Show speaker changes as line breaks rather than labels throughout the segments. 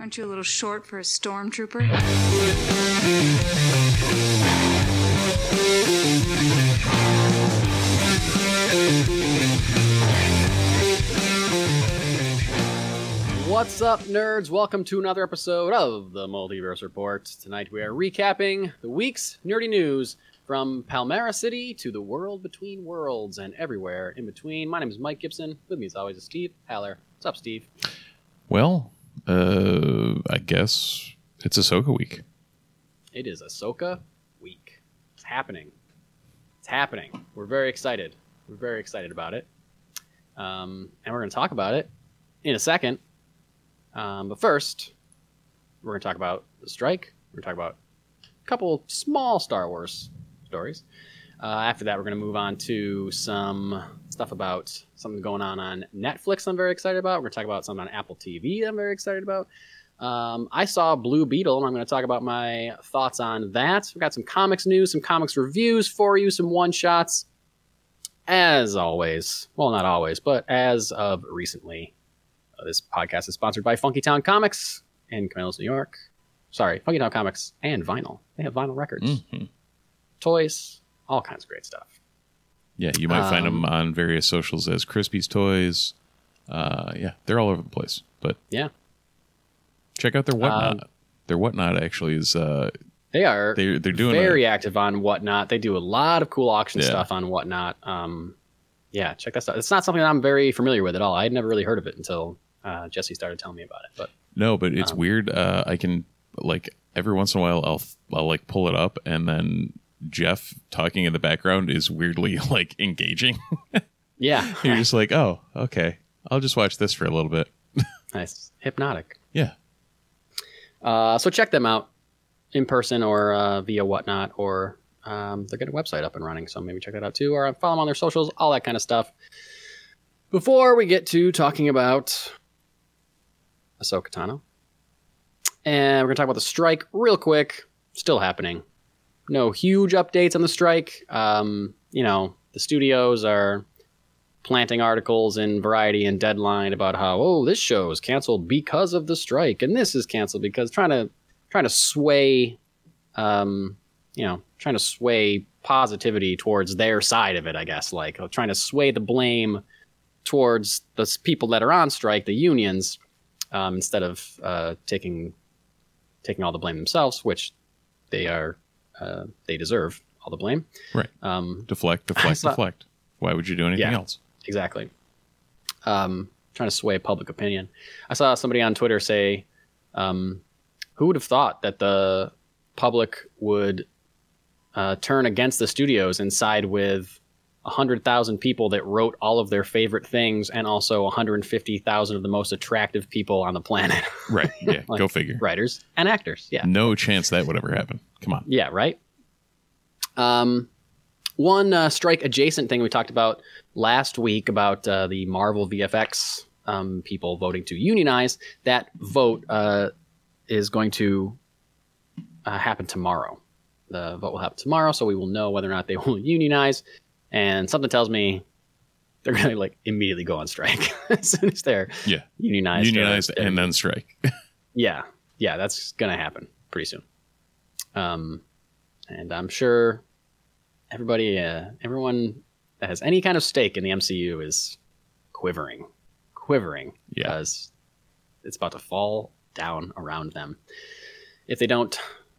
Aren't you a little short for a stormtrooper?
What's up, nerds? Welcome to another episode of the Multiverse Report. Tonight we are recapping the week's nerdy news from Palmera City to the world between worlds and everywhere in between. My name is Mike Gibson. With me, as always, is Steve Haller. What's up, Steve?
Well, uh, I guess it's Ahsoka week.
It is Ahsoka week. It's happening. It's happening. We're very excited. We're very excited about it. Um, and we're going to talk about it in a second. Um, but first, we're going to talk about the strike. We're going to talk about a couple small Star Wars stories. Uh, after that, we're going to move on to some stuff about something going on on Netflix. I'm very excited about. We're going to talk about something on Apple TV. I'm very excited about. Um, I saw Blue Beetle, and I'm going to talk about my thoughts on that. We've got some comics news, some comics reviews for you, some one shots. As always, well, not always, but as of recently, uh, this podcast is sponsored by Funky Town Comics in Camillus, New York. Sorry, Funky Town Comics and vinyl. They have vinyl records,
Mhm.
toys, all kinds of great stuff.
Yeah, you might find
Um,
them on various socials as Crispy's Toys. Uh, yeah, they're all over the place. But
Yeah,
check out their whatnot.
Um,
their whatnot actually is uh,
they are.
they're they're doing
very
a,
active on whatnot. They do a lot of cool auction
Yeah.
stuff on whatnot. Um, yeah, check that stuff. It's not something that I'm very familiar with at all. I had never really heard of it until uh, Jesse started telling me about it. But
no, but it's
um,
weird. Uh, I can like every once in a while I'll I'll like pull it up and then Jeff talking in the background is weirdly like engaging.
yeah,
You're just like, oh, okay, I'll just watch this for a little bit.
nice, hypnotic.
Yeah,
Uh, so check them out in person or uh, via whatnot, or um, they're getting a website up and running. So maybe check that out too, or follow them on their socials, all that kind of stuff. Before we get to talking about Ahsoka Tano, and we're gonna talk about the strike real quick. Still happening. No huge updates on the strike. Um, you know, the studios are planting articles in Variety and Deadline about how oh this show is canceled because of the strike and this is canceled because trying to trying to sway um you know trying to sway positivity towards their side of it I guess like trying to sway the blame towards the people that are on strike the unions um, instead of uh, taking taking all the blame themselves which they are uh, they deserve all the blame
right.
um,
Deflect, deflect, deflect. Why would you do anything
Yeah.
else?
exactly. Um, trying to sway public opinion. I saw somebody on Twitter say, um, "Who would have thought that the public would uh, turn against the studios and side with hundred thousand people that wrote all of their favorite things, and also 150,000 of the most attractive people on the planet,
Right. Yeah.
Like-
go figure.
writers and actors? Yeah,
No chance that would ever happen. Come on.
yeah, right. Um, one uh, strike adjacent thing we talked about last week about uh, the Marvel VFX um, people voting to unionize. That vote uh, is going to uh, happen tomorrow. The vote will happen tomorrow, so we will know whether or not they will unionize. And something tells me they're going to like immediately go on strike as soon as they're
Yeah.
unionized. or-
Unionized and then strike.
yeah, yeah, that's gonna happen pretty soon. Um, and I'm sure everybody, uh, everyone that has any kind of stake in the MCU is quivering, quivering
Yeah.
because it's about to fall down around them if they don't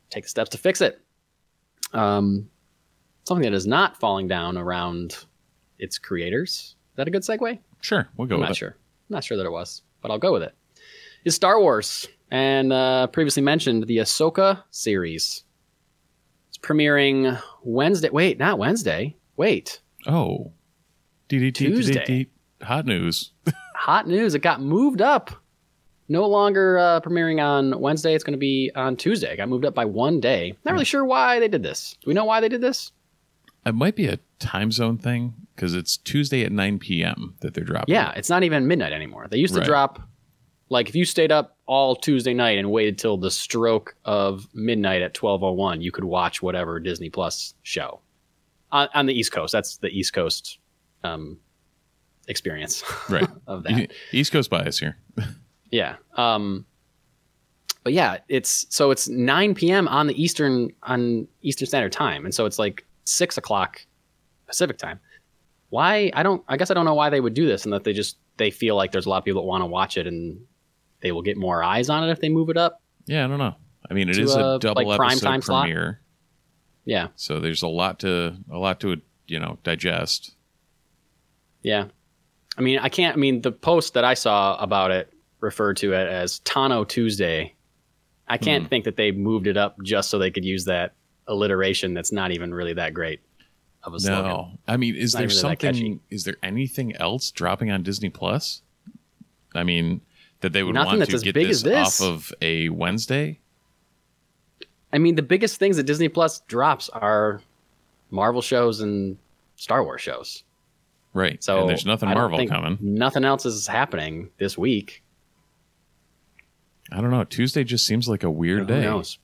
take the steps to fix it. Um, something that is not falling down around its creators. Is that a good segue?
Sure. We'll go
I'm
with
not
it.
sure. I'm not sure that it was, but I'll go with it. Is Star Wars and uh, previously mentioned the Ahsoka series. It's premiering Wednesday. Wait, not Wednesday. Wait,
Oh. DDT,
Tuesday.
Hot news.
hot news! It got moved up. No longer uh, premiering on Wednesday. It's going to be on Tuesday. It got moved up by one day. Not really sure why they did this. Do we know why they did this?
It might be a time zone thing because it's Tuesday at 9 p.m. that they're dropping.
Yeah, it's not even midnight anymore. They used to
Right.
drop like if you stayed up all Tuesday night and waited till the stroke of midnight at 12:01, you could watch whatever Disney Plus show. On, on the East Coast, that's the East Coast um, experience
Right.
of that.
East Coast bias here.
Yeah. Um, but yeah, it's so it's 9 p.m. on the Eastern on Eastern Standard Time, and so it's like six o'clock Pacific time. Why? I don't. I guess I don't know why they would do this, and that they just they feel like there's a lot of people that want to watch it, and they will get more eyes on it if they move it up.
Yeah, I don't know. I mean, it is a
a,
double
like,
episode
time slot?
premiere,
Yeah,
so there's a lot to a lot to you know digest.
yeah. I mean, I can't. I mean, the post that I saw about it referred to it as Tano Tuesday. I can't
Hmm.
think that they moved it up just so they could use that alliteration. That's not even really that great of a slogan.
No, I mean, is there
really
something? Is there anything else dropping on Disney Plus? I mean, that they would
Nothing
want to get this,
this.
off of a Wednesday.
I mean, the biggest things that Disney Plus drops are Marvel shows and Star Wars shows.
Right.
So
and there's nothing Marvel coming.
Nothing else is happening this week.
I don't know. Tuesday just seems like a weird
Who
day.
knows?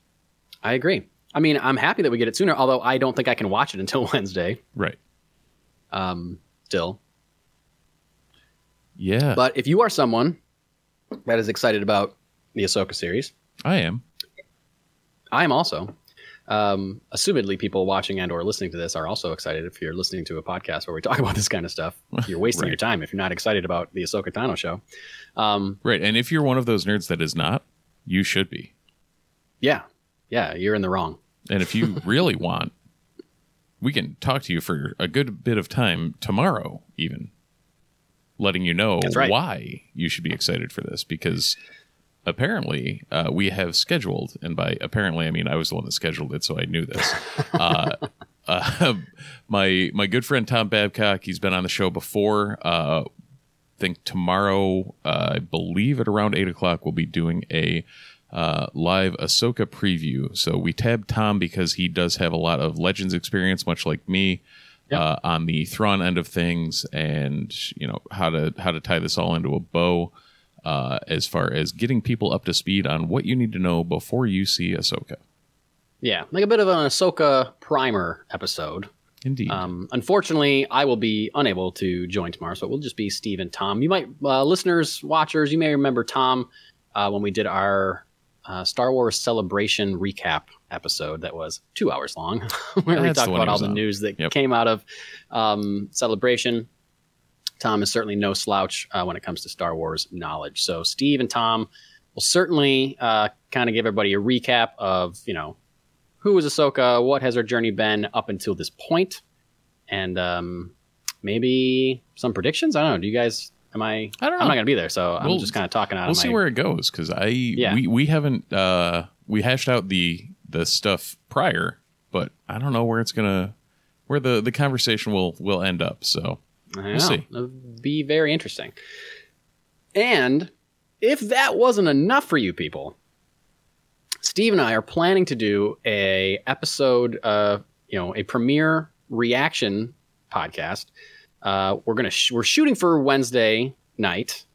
I agree. I mean, I'm happy that we get it sooner, although I don't think I can watch it until Wednesday.
Right.
Um, still,
Yeah.
but if you are someone that is excited about the Ahsoka series,
I am.
I am also. Um, assumedly, people watching and or listening to this are also excited. If you're listening to a podcast where we talk about this kind of stuff, you're wasting
Right.
your time if you're not excited about the Ahsoka Tano show. Um,
Right. And if you're one of those nerds that is not, you should be.
yeah, yeah, you're in the wrong.
And if you really want, we can talk to you for a good bit of time tomorrow, even letting you know
right.
why you should be excited for this. Because apparently, uh, we have scheduled, and by apparently, I mean I was the one that scheduled it, so I knew this. uh, uh, my my good friend Tom Babcock, he's been on the show before. Uh, I think tomorrow, uh, I believe at around eight o'clock, we'll be doing a uh, live Ahsoka preview. So we tabbed Tom because he does have a lot of Legends experience, much like me,
Yep.
uh, on the Thrawn end of things, and you know how to how to tie this all into a bow. Uh, as far as getting people up to speed on what you need to know before you see Ahsoka.
Yeah, like a bit of an Ahsoka primer episode.
Indeed.
Um, unfortunately, I will be unable to join tomorrow, so it will just be Steve and Tom. You might, uh, listeners, watchers, you may remember Tom uh, when we did our uh, Star Wars Celebration recap episode that was two hours long, where we
That's the
talked about all the
on.
news that
Yep.
came out of um, Celebration. Tom is certainly no slouch uh, when it comes to Star Wars knowledge. So Steve and Tom will certainly uh, kind of give everybody a recap of you know who is Ahsoka, what has her journey been up until this point, and um, maybe some predictions. I don't know. Do you guys? Am I?
I don't
I'm not going to be there, so I'm just kind of talking out.
we'll see
my,
where it goes because I yeah. we we haven't uh we hashed out the the stuff prior, but I don't know where it's gonna where the the conversation will will end up. So
I
We'll
know.
see.
It'll be very interesting. And if that wasn't enough for you people, Steve and I are planning to do a episode, uh, you know, a premiere reaction podcast. Uh, we're gonna sh- we're shooting for Wednesday night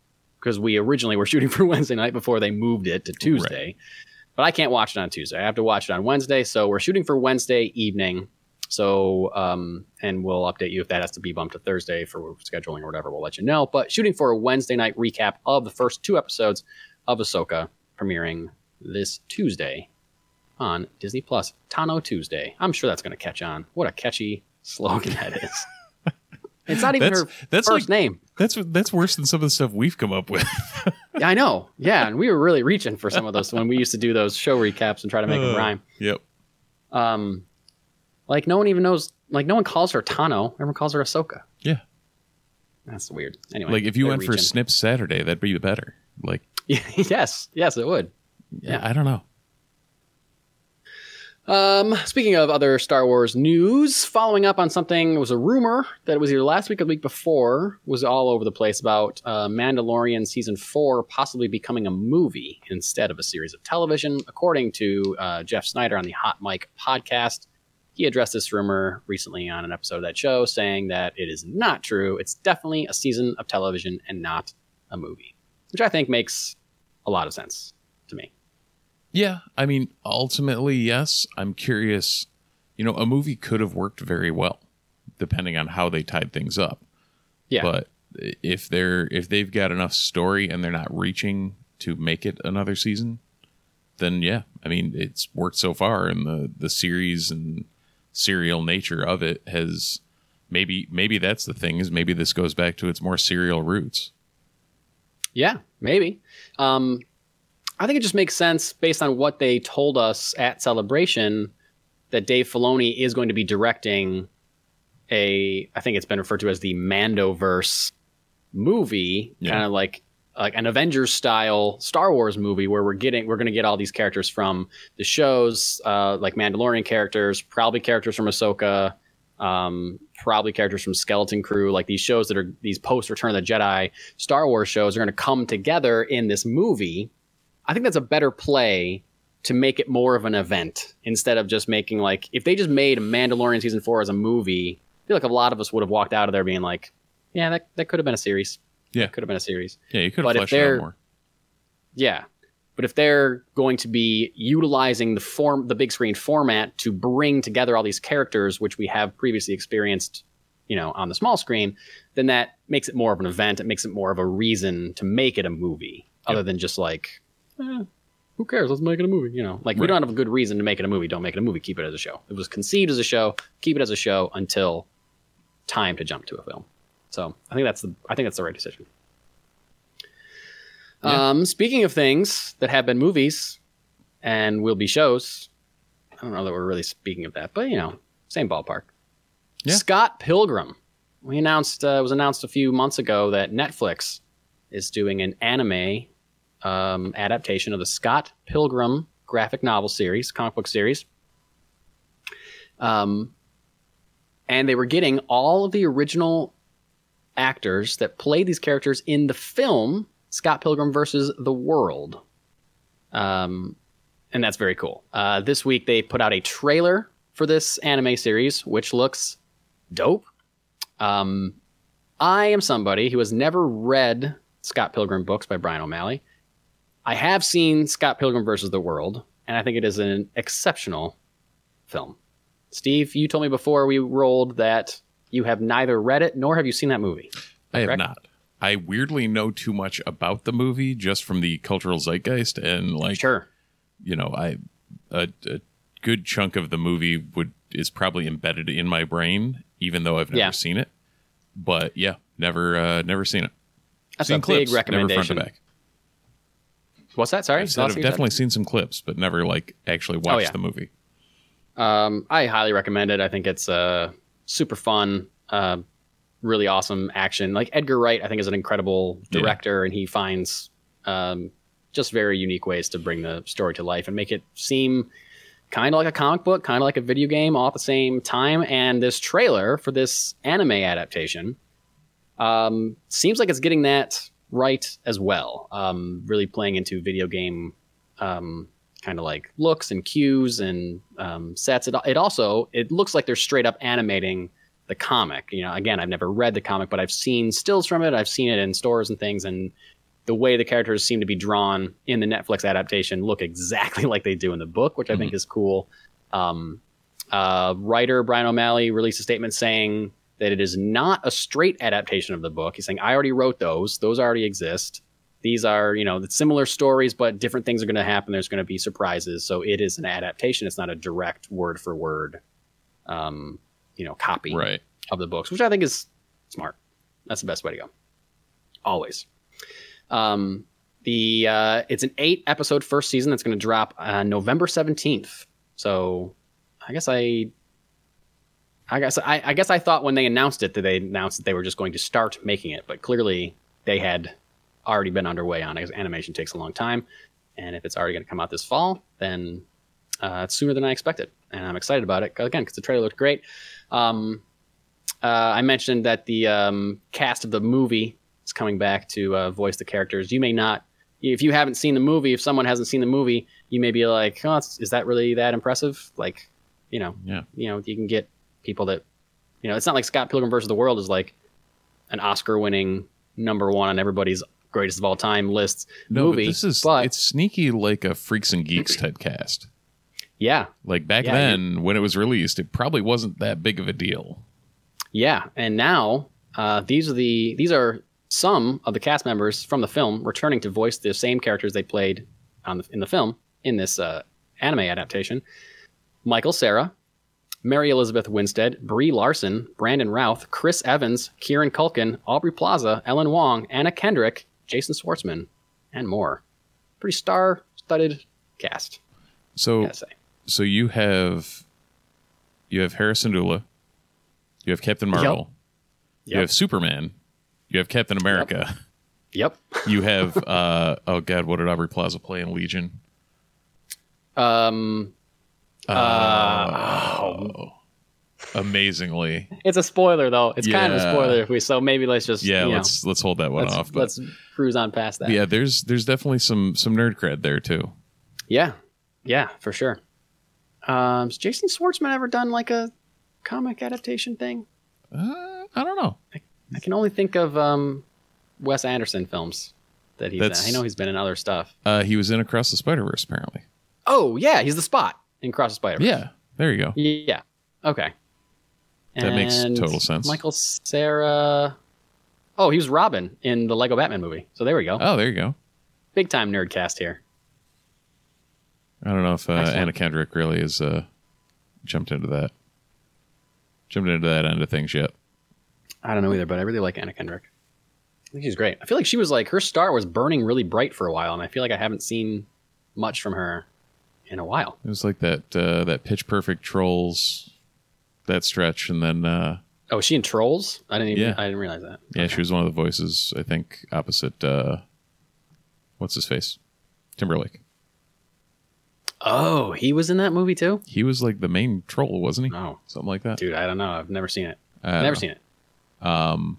because we originally were shooting for Wednesday night before they moved it to Tuesday. But I can't watch it on Tuesday. I have to watch it on Wednesday. So we're shooting for Wednesday evening. So, um, and we'll update you if that has to be bumped to Thursday for scheduling or whatever. We'll let you know. But shooting for a Wednesday night recap of the first two episodes of Ahsoka premiering this Tuesday on Disney Plus. Tano Tuesday. I'm sure that's going to catch on. What a catchy slogan that is. It's not even
That's-
her
that's
first
like-
name.
that's that's worse than some of the stuff we've come up with.
Yeah, I know. Yeah, and we were really reaching for some of those when we used to do those show recaps and try to make them
Uh,
rhyme.
yep.
Um, like no one even knows. Like no one calls her Tano. Everyone calls her Ahsoka.
Yeah.
That's weird. Anyway,
Like if you went for. Snips Saturday, that'd be better. Like
yes, yes, it would.
yeah, I don't know.
Um, speaking of other Star Wars news, following up on something was a rumor that was either last week or the week before was all over the place about uh, Mandalorian season four possibly becoming a movie instead of a series of television. According to uh, Jeff Sneider on the Hot Mic podcast, he addressed this rumor recently on an episode of that show, saying that it is not true. It's definitely a season of television and not a movie, which I think makes a lot of sense to me.
Yeah, I mean, ultimately, yes. I'm curious. You know, a movie could have worked very well, depending on how they tied things up.
Yeah.
But if they're if they've got enough story and they're not reaching to make it another season, then yeah, I mean it's worked so far, and the the series and serial nature of it has maybe maybe that's the thing is maybe this goes back to its more serial roots.
Yeah, maybe. Um, I think it just makes sense based on what they told us at Celebration that Dave Filoni is going to be directing a, I think it's been referred to as the Mandoverse movie,
Yeah.
kind of like like an Avengers style Star Wars movie where we're getting we're going to get all these characters from the shows, uh, like Mandalorian characters, probably characters from Ahsoka, um, probably characters from Skeleton Crew, like these shows that are these post Return of the Jedi Star Wars shows are going to come together in this movie. I think that's a better play to make it more of an event instead of just making like if they just made Mandalorian season four as a movie, I feel like a lot of us would have walked out of there being like, yeah, that, that could have been a series.
Yeah.
could have been a series.
Yeah, you could have
if
fleshed it out
they're-
more.
Yeah. But if they're going to be utilizing the form the big screen format to bring together all these characters which we have previously experienced, you know, on the small screen, then that makes it more of an event. It makes it more of a reason to make it a movie other than just like eh, who cares? Let's make it a movie. You know, like we
Right.
don't have a good reason to make it a movie. Don't make it a movie. Keep it as a show. It was conceived as a show. Keep it as a show until time to jump to a film. So I think that's the I think that's the right decision.
Yeah.
Um, speaking of things that have been movies and will be shows, I don't know that we're really speaking of that, but you know, same ballpark.
Yeah.
Scott Pilgrim. We announced uh, it was announced a few months ago that Netflix is doing an anime um, adaptation of the Scott Pilgrim graphic novel series, comic book series. Um, and they were getting all of the original actors that played these characters in the film Scott Pilgrim versus the World. Um, and that's very cool. Uh, this week they put out a trailer for this anime series, which looks dope. Um, I am somebody who has never read Scott Pilgrim books by Bryan O'Malley. I have seen Scott Pilgrim versus the World, and I think it is an exceptional film. Steve, you told me before we rolled that you have neither read it nor have you seen that movie.
I have not. I weirdly know too much about the movie just from the cultural zeitgeist and like
Sure.
you know, I a, a good chunk of the movie would is probably embedded in my brain, even though I've never
Yeah.
seen it. But yeah, never uh, never seen it.
That's
seen
a
clips,
big recommendation.
Never front to back.
What's that? Sorry?
I said I've definitely seen some clips, but never like actually watched
Oh, yeah.
the movie.
Um, I highly recommend it. I think it's uh, super fun, uh, really awesome action. Like Edgar Wright, I think is an incredible
Yeah.
director, and he finds um, just very unique ways to bring the story to life and make it seem kind of like a comic book, kind of like a video game, all at the same time. And this trailer for this anime adaptation um, seems like it's getting that right as well. Um, really playing into video game um, kind of like looks and cues and um, sets. It, it also it looks like they're straight up animating the comic. You know, again, I've never read the comic, but I've seen stills from it. I've seen it in stores and things, and the way the characters seem to be drawn in the Netflix adaptation look exactly like they do in the book, which I think is cool. Um, uh, writer Bryan O'Malley released a statement saying that it is not a straight adaptation of the book. He's saying, I already wrote those, those already exist. These are, you know, similar stories, but different things are going to happen. There's going to be surprises. So it is an adaptation. It's not a direct word for word, um, you know, copy
Right.
of the books, which I think is smart. That's the best way to go. Always. Um, the uh, it's an eight episode first season that's going to drop on November seventeenth. So I guess I, I guess I, I guess I thought when they announced it that they announced that they were just going to start making it, but clearly they had already been underway on it. 'cause animation takes a long time, and if it's already going to come out this fall, then uh, it's sooner than I expected, and I'm excited about it again because the trailer looked great. Um, uh, I mentioned that the um, cast of the movie is coming back to uh, voice the characters. You may not, if you haven't seen the movie, if someone hasn't seen the movie, you may be like, "Oh, is that really that impressive?" Like, you know,
Yeah.
you know, you can get people that, you know, it's not like Scott Pilgrim versus the World is like an Oscar-winning number one on everybody's greatest of all time lists
No,
movie.
but this is
but
it's sneaky like a freaks and geeks type cast.
yeah,
Like back
Yeah,
then when it was released, it probably wasn't that big of a deal.
Yeah, and now uh, these are the these are some of the cast members from the film returning to voice the same characters they played on the, in the film in this uh, anime adaptation. Michael Cera, Mary Elizabeth Winstead, Brie Larson, Brandon Routh, Chris Evans, Kieran Culkin, Aubrey Plaza, Ellen Wong, Anna Kendrick, Jason Schwartzman, and more. Pretty star-studded cast,
So so you have you have Harrison Dula, you have Captain Marvel, you
Yep.
have Superman, you have Captain America,
Yep.
you have uh oh god, what did Aubrey Plaza play in Legion?
Um,
Oh, amazingly.
it's a spoiler though. It's kind of a spoiler if we. So maybe let's just
Yeah, let's let's hold that one
let's,
off. But
let's cruise on past that.
yeah, there's there's definitely some some nerd cred there too.
Yeah, yeah, for sure. Um, has Jason Schwartzman ever done like a comic adaptation thing?
Uh, I don't know.
I can only think of um, Wes Anderson films that he's
That's-
in. I know he's been in other stuff.
Uh, he was in Across the Spider Verse apparently.
Oh yeah, he's the Spot in Cross Spider.
Yeah, there you go.
yeah. Okay.
That makes total sense.
Michael Cera. Oh, he was Robin in the Lego Batman movie. So there we go.
Oh, there you go.
Big time nerd cast here.
I don't know if uh, Anna Kendrick really has uh, jumped into that, jumped into that end of things yet.
I don't know either, but I really like Anna Kendrick. I think she's great. I feel like she was like her star was burning really bright for a while, and I feel like I haven't seen much from her in a while.
It was like that uh, that Pitch Perfect Trolls that stretch, and then uh,
Oh, is she in Trolls? I didn't even.
Yeah.
I didn't realize that.
yeah, she was one of the voices. I think opposite uh, what's his face, Timberlake.
Oh, he was in that movie too.
He was like the main troll, wasn't he?
Oh,
Something like that.
dude, I don't know. I've never seen it. Never seen it. Um.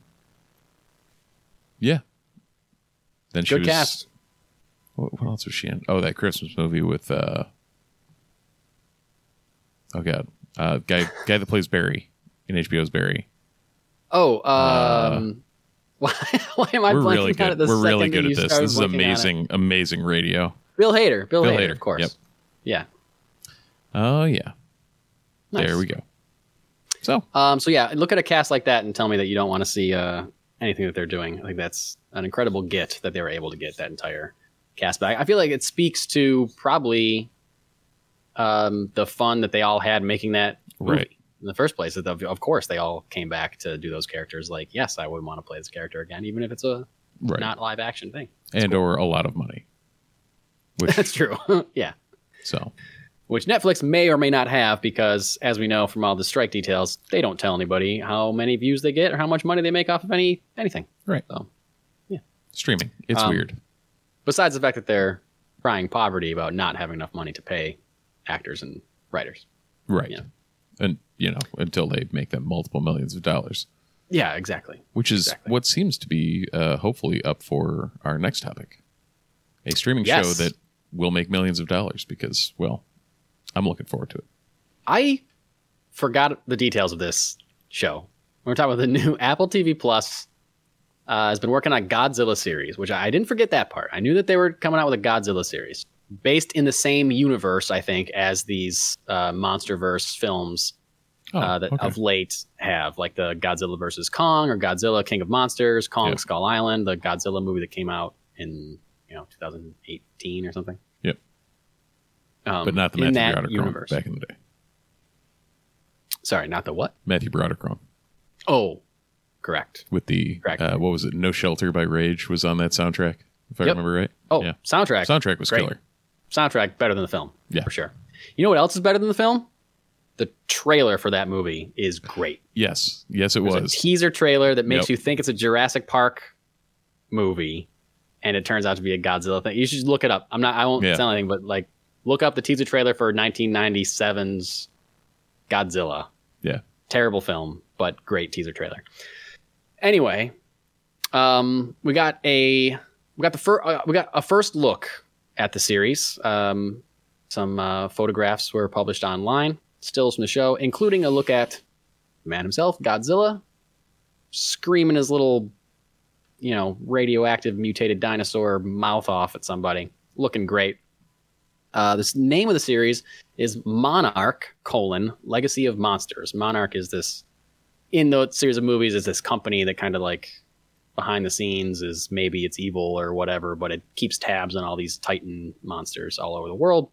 Yeah. Then she
Good
was.
cast.
What, what else was she in? Oh, that Christmas movie with. uh Oh God, uh, guy guy that plays Barry in HBO's Barry.
Oh, um, why, why am I
Uh, We're
blanking
really good.
at the
We're really good at this. This is
blanking on it?
amazing, amazing radio.
Bill Hader. Bill,
Bill
Hader,
Hader,
of course.
yep.
Yeah.
Oh yeah,
Nice.
there we go. So
Um, so yeah, look at a cast like that and tell me that you don't want to see uh, anything that they're doing. I think that's an incredible get that they were able to get that entire cast back. I feel like it speaks to probably um, the fun that they all had making that
Right.
in the first place. That Of, course, they all came back to do those characters. Like, yes, I would want to play this character again, even if it's a
right,
not live action thing.
and or a lot of money. Which
That's true. yeah.
so
which Netflix may or may not have because, as we know from all the strike details, they don't tell anybody how many views they get or how much money they make off of any anything.
right
So, yeah.
streaming. It's
Um,
weird.
besides the fact that they're crying poverty about not having enough money to pay actors and writers.
Right. And you know until they make them multiple millions of dollars,
Yeah, exactly.
which is
Exactly.
what seems to be uh, hopefully up for our next topic, a streaming
Yes.
show that will make millions of dollars because well, I'm looking forward to it.
I forgot the details of this show. We're talking about the new Apple TV Plus. Uh, has been working on Godzilla series, which I, I didn't forget that part. I knew that they were coming out with a Godzilla series based in the same universe, I think, as these uh, MonsterVerse films
Oh,
uh, that
okay.
of late have, like the Godzilla versus Kong or Godzilla King of Monsters, Kong
Yep.
Skull Island, the Godzilla movie that came out in you know 2018 or something.
Yep.
Um,
but not the Matthew Broderick
universe.
back in the day.
Sorry, not the what?
Matthew Broderick.
Oh, correct.
with the
Correct.
uh, what was it? No Shelter by Rage was on that soundtrack, if I remember right.
Oh,
yeah.
soundtrack.
Soundtrack was
Great.
killer.
Soundtrack better than the film.
Yeah.
for sure. You know what else is better than the film? The trailer for that movie is great.
Yes, yes, it
There's
was.
a teaser trailer that makes
Yep.
you think it's a Jurassic Park movie, and it turns out to be a Godzilla thing. You should look it up. I'm not. I won't
Yeah.
tell anything, but like, look up the teaser trailer for 1997's Godzilla.
yeah,
terrible film, but great teaser trailer. Anyway, um, we got a we got the first uh, we got a first look at the series. Um, some uh, photographs were published online, stills from the show, including a look at the man himself, Godzilla, screaming his little, you know, radioactive mutated dinosaur mouth off at somebody, looking great. Uh, this name of the series is Monarch colon Legacy of Monsters. Monarch is this in the series of movies is this company that kind of like behind the scenes is maybe it's evil or whatever, but it keeps tabs on all these Titan monsters all over the world.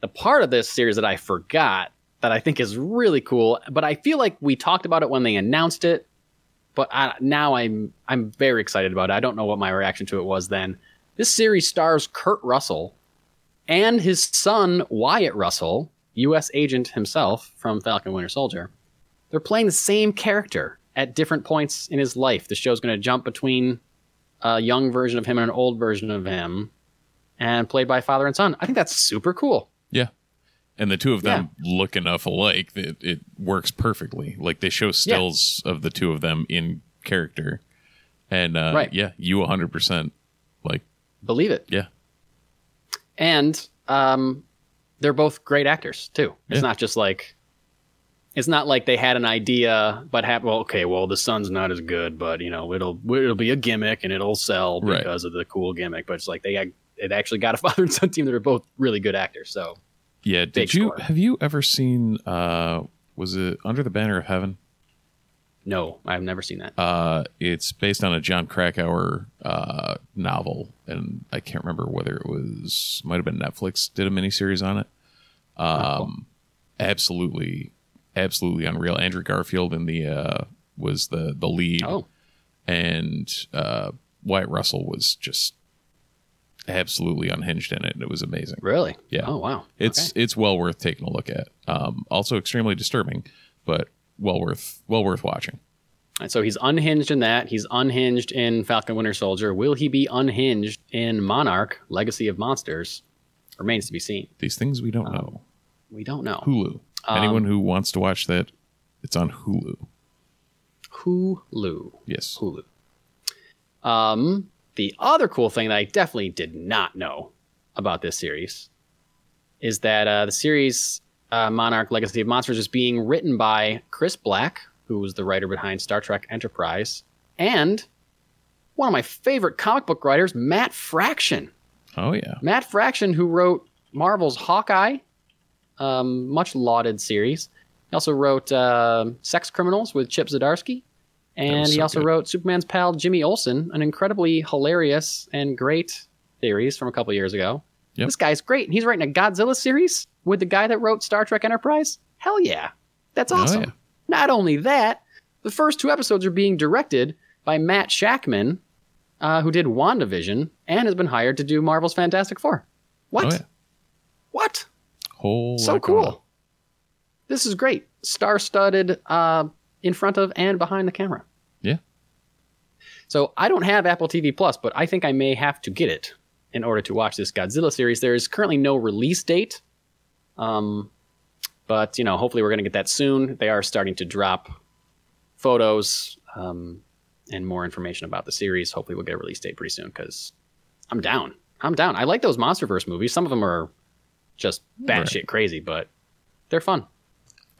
the part of this series that I forgot that I think is really cool, but I feel like we talked about it when they announced it, but I, now I'm I'm very excited about it. I don't know what my reaction to it was then. This series stars Kurt Russell and his son Wyatt Russell, U.S. agent himself from Falcon Winter Soldier. They're playing the same character at different points in his life. The show's going to jump between a young version of him and an old version of him, and played by father and son. I think that's super cool.
Yeah. And the two of them look enough alike that it works perfectly. Like they show stills of the two of them in character. And uh,
Right.
yeah, you 100% like,
Believe it.
yeah.
and um, they're both great actors too. It's
Yeah.
not just like it's not like they had an idea, but have well, okay, well, the sun's not as good, but you know, it'll it'll be a gimmick and it'll sell
Right.
because of the cool gimmick. But it's like they it actually got a father and son team that are both really good actors. So
Yeah. Did you,
score.
have you ever seen, uh, was it Under the Banner of Heaven?
no, I've never seen that.
Uh, it's based on a Jon Krakauer uh, novel, and I can't remember whether it was might have been Netflix did a miniseries on it. Um, absolutely, absolutely unreal. Andrew Garfield in the uh, was the the lead,
oh,
and uh, Wyatt Russell was just absolutely unhinged in it. It was amazing.
really?
Yeah.
Oh, wow.
It's
Okay.
it's well worth taking a look at. Um, also extremely disturbing, but well worth well worth watching.
And so he's unhinged in that. He's unhinged in Falcon Winter Soldier. Will he be unhinged in Monarch: Legacy of Monsters? Remains to be seen.
These things we don't know.
We don't know.
Hulu.
Um,
Anyone who wants to watch that, it's on Hulu.
Hulu.
Yes.
Hulu. Um, the other cool thing that I definitely did not know about this series is that uh, the series uh, Monarch Legacy of Monsters is being written by Chris Black, who was the writer behind Star Trek Enterprise, and one of my favorite comic book writers, Matt Fraction.
Oh yeah.
Matt Fraction, who wrote Marvel's Hawkeye, um, much lauded series. He also wrote uh, Sex Criminals with Chip Zdarsky. And
was
he also
good.
wrote Superman's pal Jimmy Olsen, an incredibly hilarious and great series from a couple years ago.
Yep.
This guy's great. He's writing a Godzilla series with the guy that wrote Star Trek Enterprise. Hell yeah. That's
Oh,
awesome.
yeah.
Not only that, the first two episodes are being directed by Matt Shakman, uh, who did WandaVision and has been hired to do Marvel's Fantastic Four. What?
Oh yeah.
What?
Whole
So cool. This is great. Star studded uh, in front of and behind the camera.
Yeah.
So I don't have Apple TV Plus, but I think I may have to get it in order to watch this Godzilla series. There is currently no release date. Um, but you know, hopefully we're going to get that soon. They are starting to drop photos um, and more information about the series. Hopefully we'll get a release date pretty soon because I'm down. I'm down. I like those MonsterVerse movies. Some of them are just batshit crazy, but they're fun.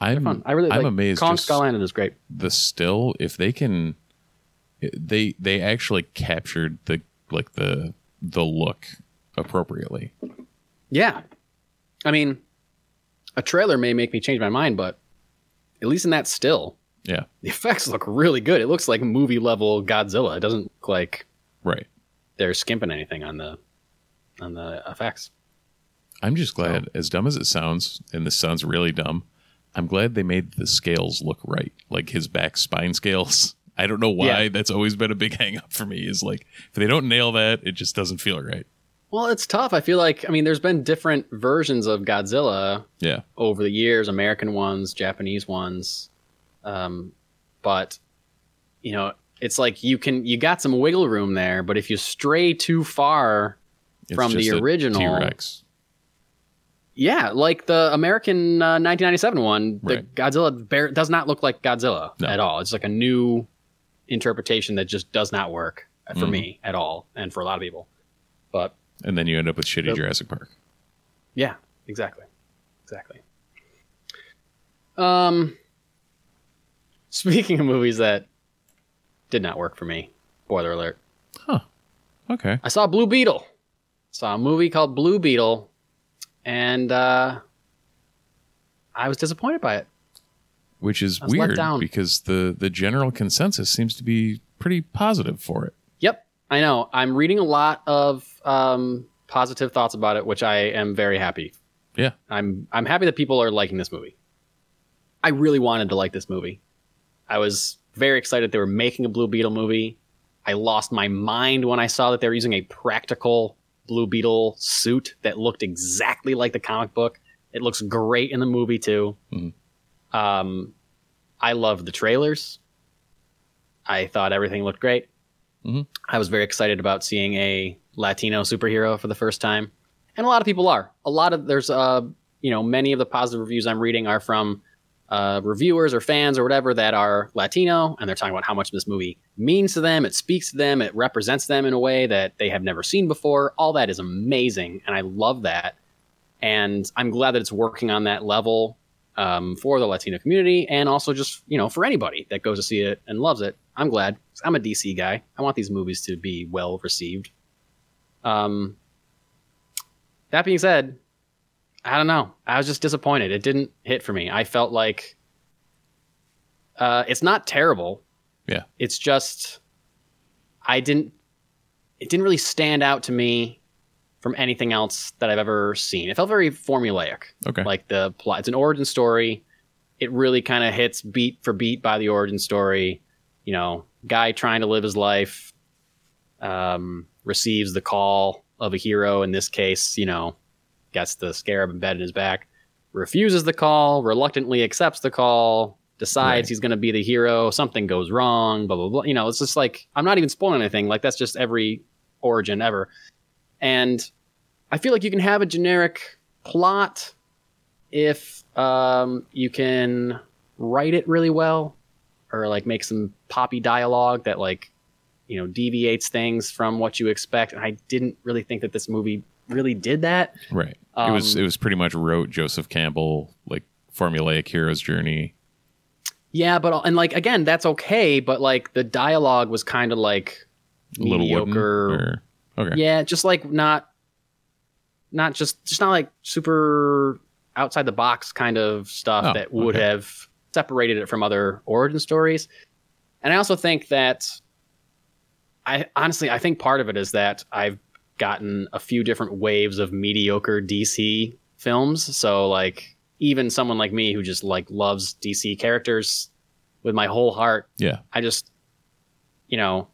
I'm
Fun. I really
I'm
like
amazed
Kong Skull Island is great.
the still if they can they they actually captured the like the the look appropriately.
Yeah. I mean, a trailer may make me change my mind, but at least in that still,
Yeah.
the effects look really good. It looks like movie level Godzilla. It doesn't look like
Right.
they're skimping anything on the on the effects.
I'm just glad, as dumb as it sounds, and this sounds really dumb, I'm glad they made the scales look right. Like his back spine scales. I don't know why
Yeah.
that's always been a big hang up for me. Is like if they don't nail that, it just doesn't feel right.
Well, it's tough. I feel like I mean, there's been different versions of Godzilla
Yeah.
over the years, American ones, Japanese ones, um, but you know, it's like you can you got some wiggle room there, but if you stray too far
It's
From the original-
T-Rex.
Yeah, like the American uh, 1997 one, the Godzilla bear does not look like Godzilla
No.
at all. It's like a new interpretation that just does not work for
Mhm.
me at all, and for a lot of people. But
And then you end up with shitty
Yep.
Jurassic Park.
yeah, exactly, exactly. Um, speaking of movies that did not work for me, spoiler alert. Huh.
Okay.
I saw Blue Beetle. Saw a movie called Blue Beetle, and uh, I was disappointed by it.
Which is
I was let
weird
down.
because the the general consensus seems to be pretty positive for it.
Yep, I know. I'm reading a lot of um, positive thoughts about it, which I am very happy
Yeah.
I'm I'm happy that people are liking this movie. I really wanted to like this movie. I was very excited they were making a Blue Beetle movie. I lost my mind when I saw that they were using a practical Blue Beetle suit that looked exactly like the comic book. It looks great in the movie too.
Mhm.
Um, I love the trailers. I thought everything looked great.
Mhm.
I was very excited about seeing a Latino superhero for the first time, and a lot of people are. A lot of there's uh you know many of the positive reviews I'm reading are from uh, reviewers or fans or whatever that are Latino, and they're talking about how much this movie means to them. It speaks to them. It represents them in a way that they have never seen before. All that is amazing, and I love that. And I'm glad that it's working on that level um, for the Latino community, and also just you know for anybody that goes to see it and loves it. I'm glad. I'm a DC guy. I want these movies to be well received. Um, that being said, I don't know. I was just disappointed. It didn't hit for me. I felt like uh, it's not terrible.
Yeah.
It's just I didn't. It didn't really stand out to me from anything else that I've ever seen. It felt very formulaic.
Okay.
Like the plot. It's an origin story. It really kind of hits beat for beat by the origin story. You know, guy trying to live his life um, receives the call of a hero. In this case, you know, gets the scarab embedded in his back, refuses the call, reluctantly accepts the call, decides
Right.
he's going to be the hero. Something goes wrong, blah, blah, blah. You know, it's just like, I'm not even spoiling anything. Like, that's just every origin ever. And I feel like you can have a generic plot if um, you can write it really well or like make some poppy dialogue that like you know deviates things from what you expect and i didn't really think that this movie really did that
Right. it was
Um,
it was pretty much wrote Joseph Campbell like formulaic hero's journey.
yeah but and like again that's okay but like the dialogue was kind of like
A little
mediocre
or- okay.
yeah just like not not just just not like super outside the box kind of stuff
Oh,
that would
okay.
have separated it from other origin stories and i also think that i honestly i think part of it is that i've gotten a few different waves of mediocre dc films so like even someone like me who just like loves dc characters with my whole heart
Yeah.
I just, you know,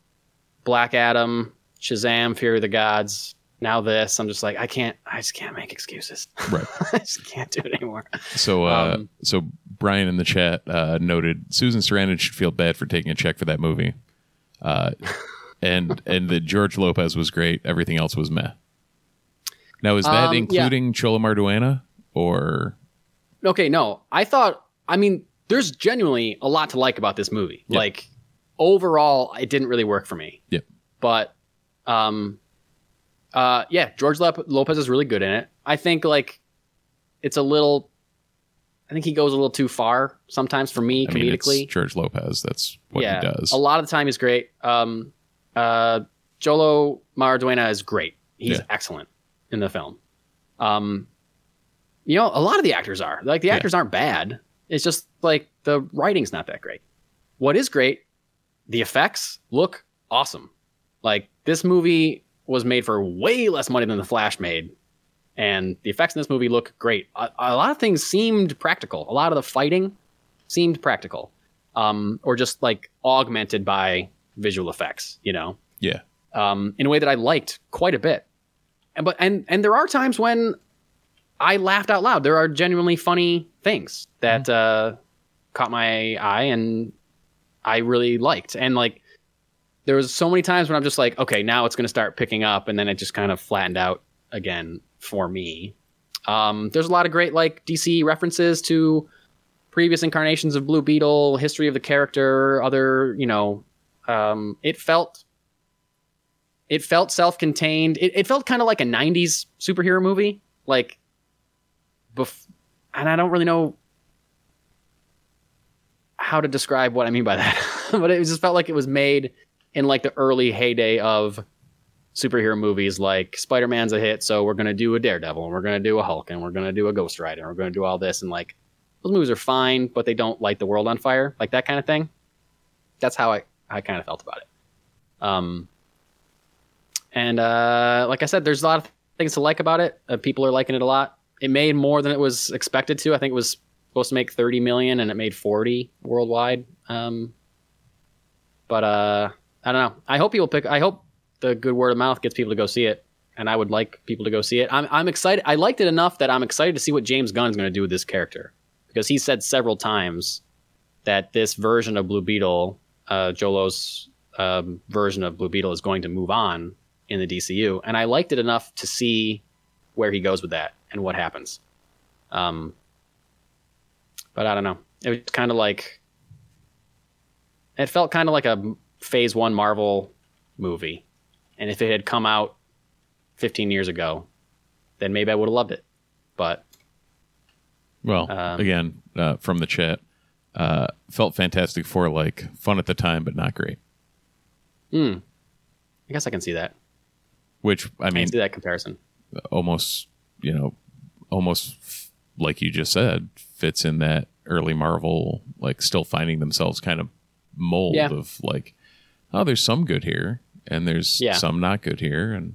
Black Adam, Shazam, Fury of the Gods. Now this, I'm just like, I can't, I just can't make excuses.
Right.
I just can't do it anymore.
So, uh,
Um,
so Brian in the chat uh, noted Susan Sarandon should feel bad for taking a check for that movie, uh, and and that George Lopez was great. Everything else was meh. Now, is that
Um, yeah.
including Xolo Maridueña or
Okay, no, I thought, I mean, there's genuinely a lot to like about this movie.
Yeah.
Like, overall, it didn't really work for me.
Yep.
But, um, uh, yeah, George Lop- Lopez is really good in it. I think, like, it's a little, I think he goes a little too far sometimes for me
I mean,
comedically.
it's George Lopez? That's what
yeah,
he does.
A lot of the time he's great. Um, uh, Xolo Maridueña is great. He's
Yeah.
excellent in the film. Um, you know, a lot of the actors are like the
Yeah.
actors aren't bad. It's just like the writing's not that great. What is great, the effects look awesome. Like this movie was made for way less money than the Flash made, and the effects in this movie look great. A, a lot of things seemed practical. A lot of the fighting seemed practical, um, or just like augmented by visual effects. You know,
yeah,
um, in a way that I liked quite a bit. And but and and there are times when I laughed out loud. There are genuinely funny things that uh, caught my eye and I really liked. And like there was so many times when I'm just like, okay, now it's going to start picking up, and then it just kind of flattened out again for me. Um, there's a lot of great like DC references to previous incarnations of Blue Beetle, history of the character, other you know. Um, it felt it felt self-contained. It, it felt kind of like a '90s superhero movie, like, bef- and I don't really know how to describe what I mean by that, but it just felt like it was made in like the early heyday of superhero movies. Like Spider-Man's a hit, so we're gonna do a Daredevil, and we're gonna do a Hulk, and we're gonna do a Ghost Rider, and we're gonna do all this, and like those movies are fine, but they don't light the world on fire, like that kind of thing. That's how I I kind of felt about it. Um, and uh, like I said, there's a lot of things to like about it. Uh, people are liking it a lot. it made more than it was expected to. I think it was supposed to make 30 million and it made 40 worldwide. Um, but uh, I don't know. I hope people pick. I hope the good word of mouth gets people to go see it, and I would like people to go see it. I'm I'm excited. I liked it enough that I'm excited to see what James Gunn's going to do with this character because he said several times that this version of Blue Beetle, uh, Xolo's um, version of Blue Beetle, is going to move on in the DCU, and I liked it enough to see where he goes with that and what happens. Um, but I don't know. It was kind of like it felt kind of like a Phase One Marvel movie, and if it had come out 15 years ago, then maybe I would have loved it. But
Well,
Um,
again, uh, from the chat, uh, felt fantastic for like fun at the time, but not great. Hmm.
I guess I can see that.
Which I
I
mean,
can see that comparison.
almost you know, almost f- like you just said, fits in that early Marvel like still finding themselves kind of mold
Yeah.
of like, oh, there's some good here, and there's
Yeah.
some not good here, and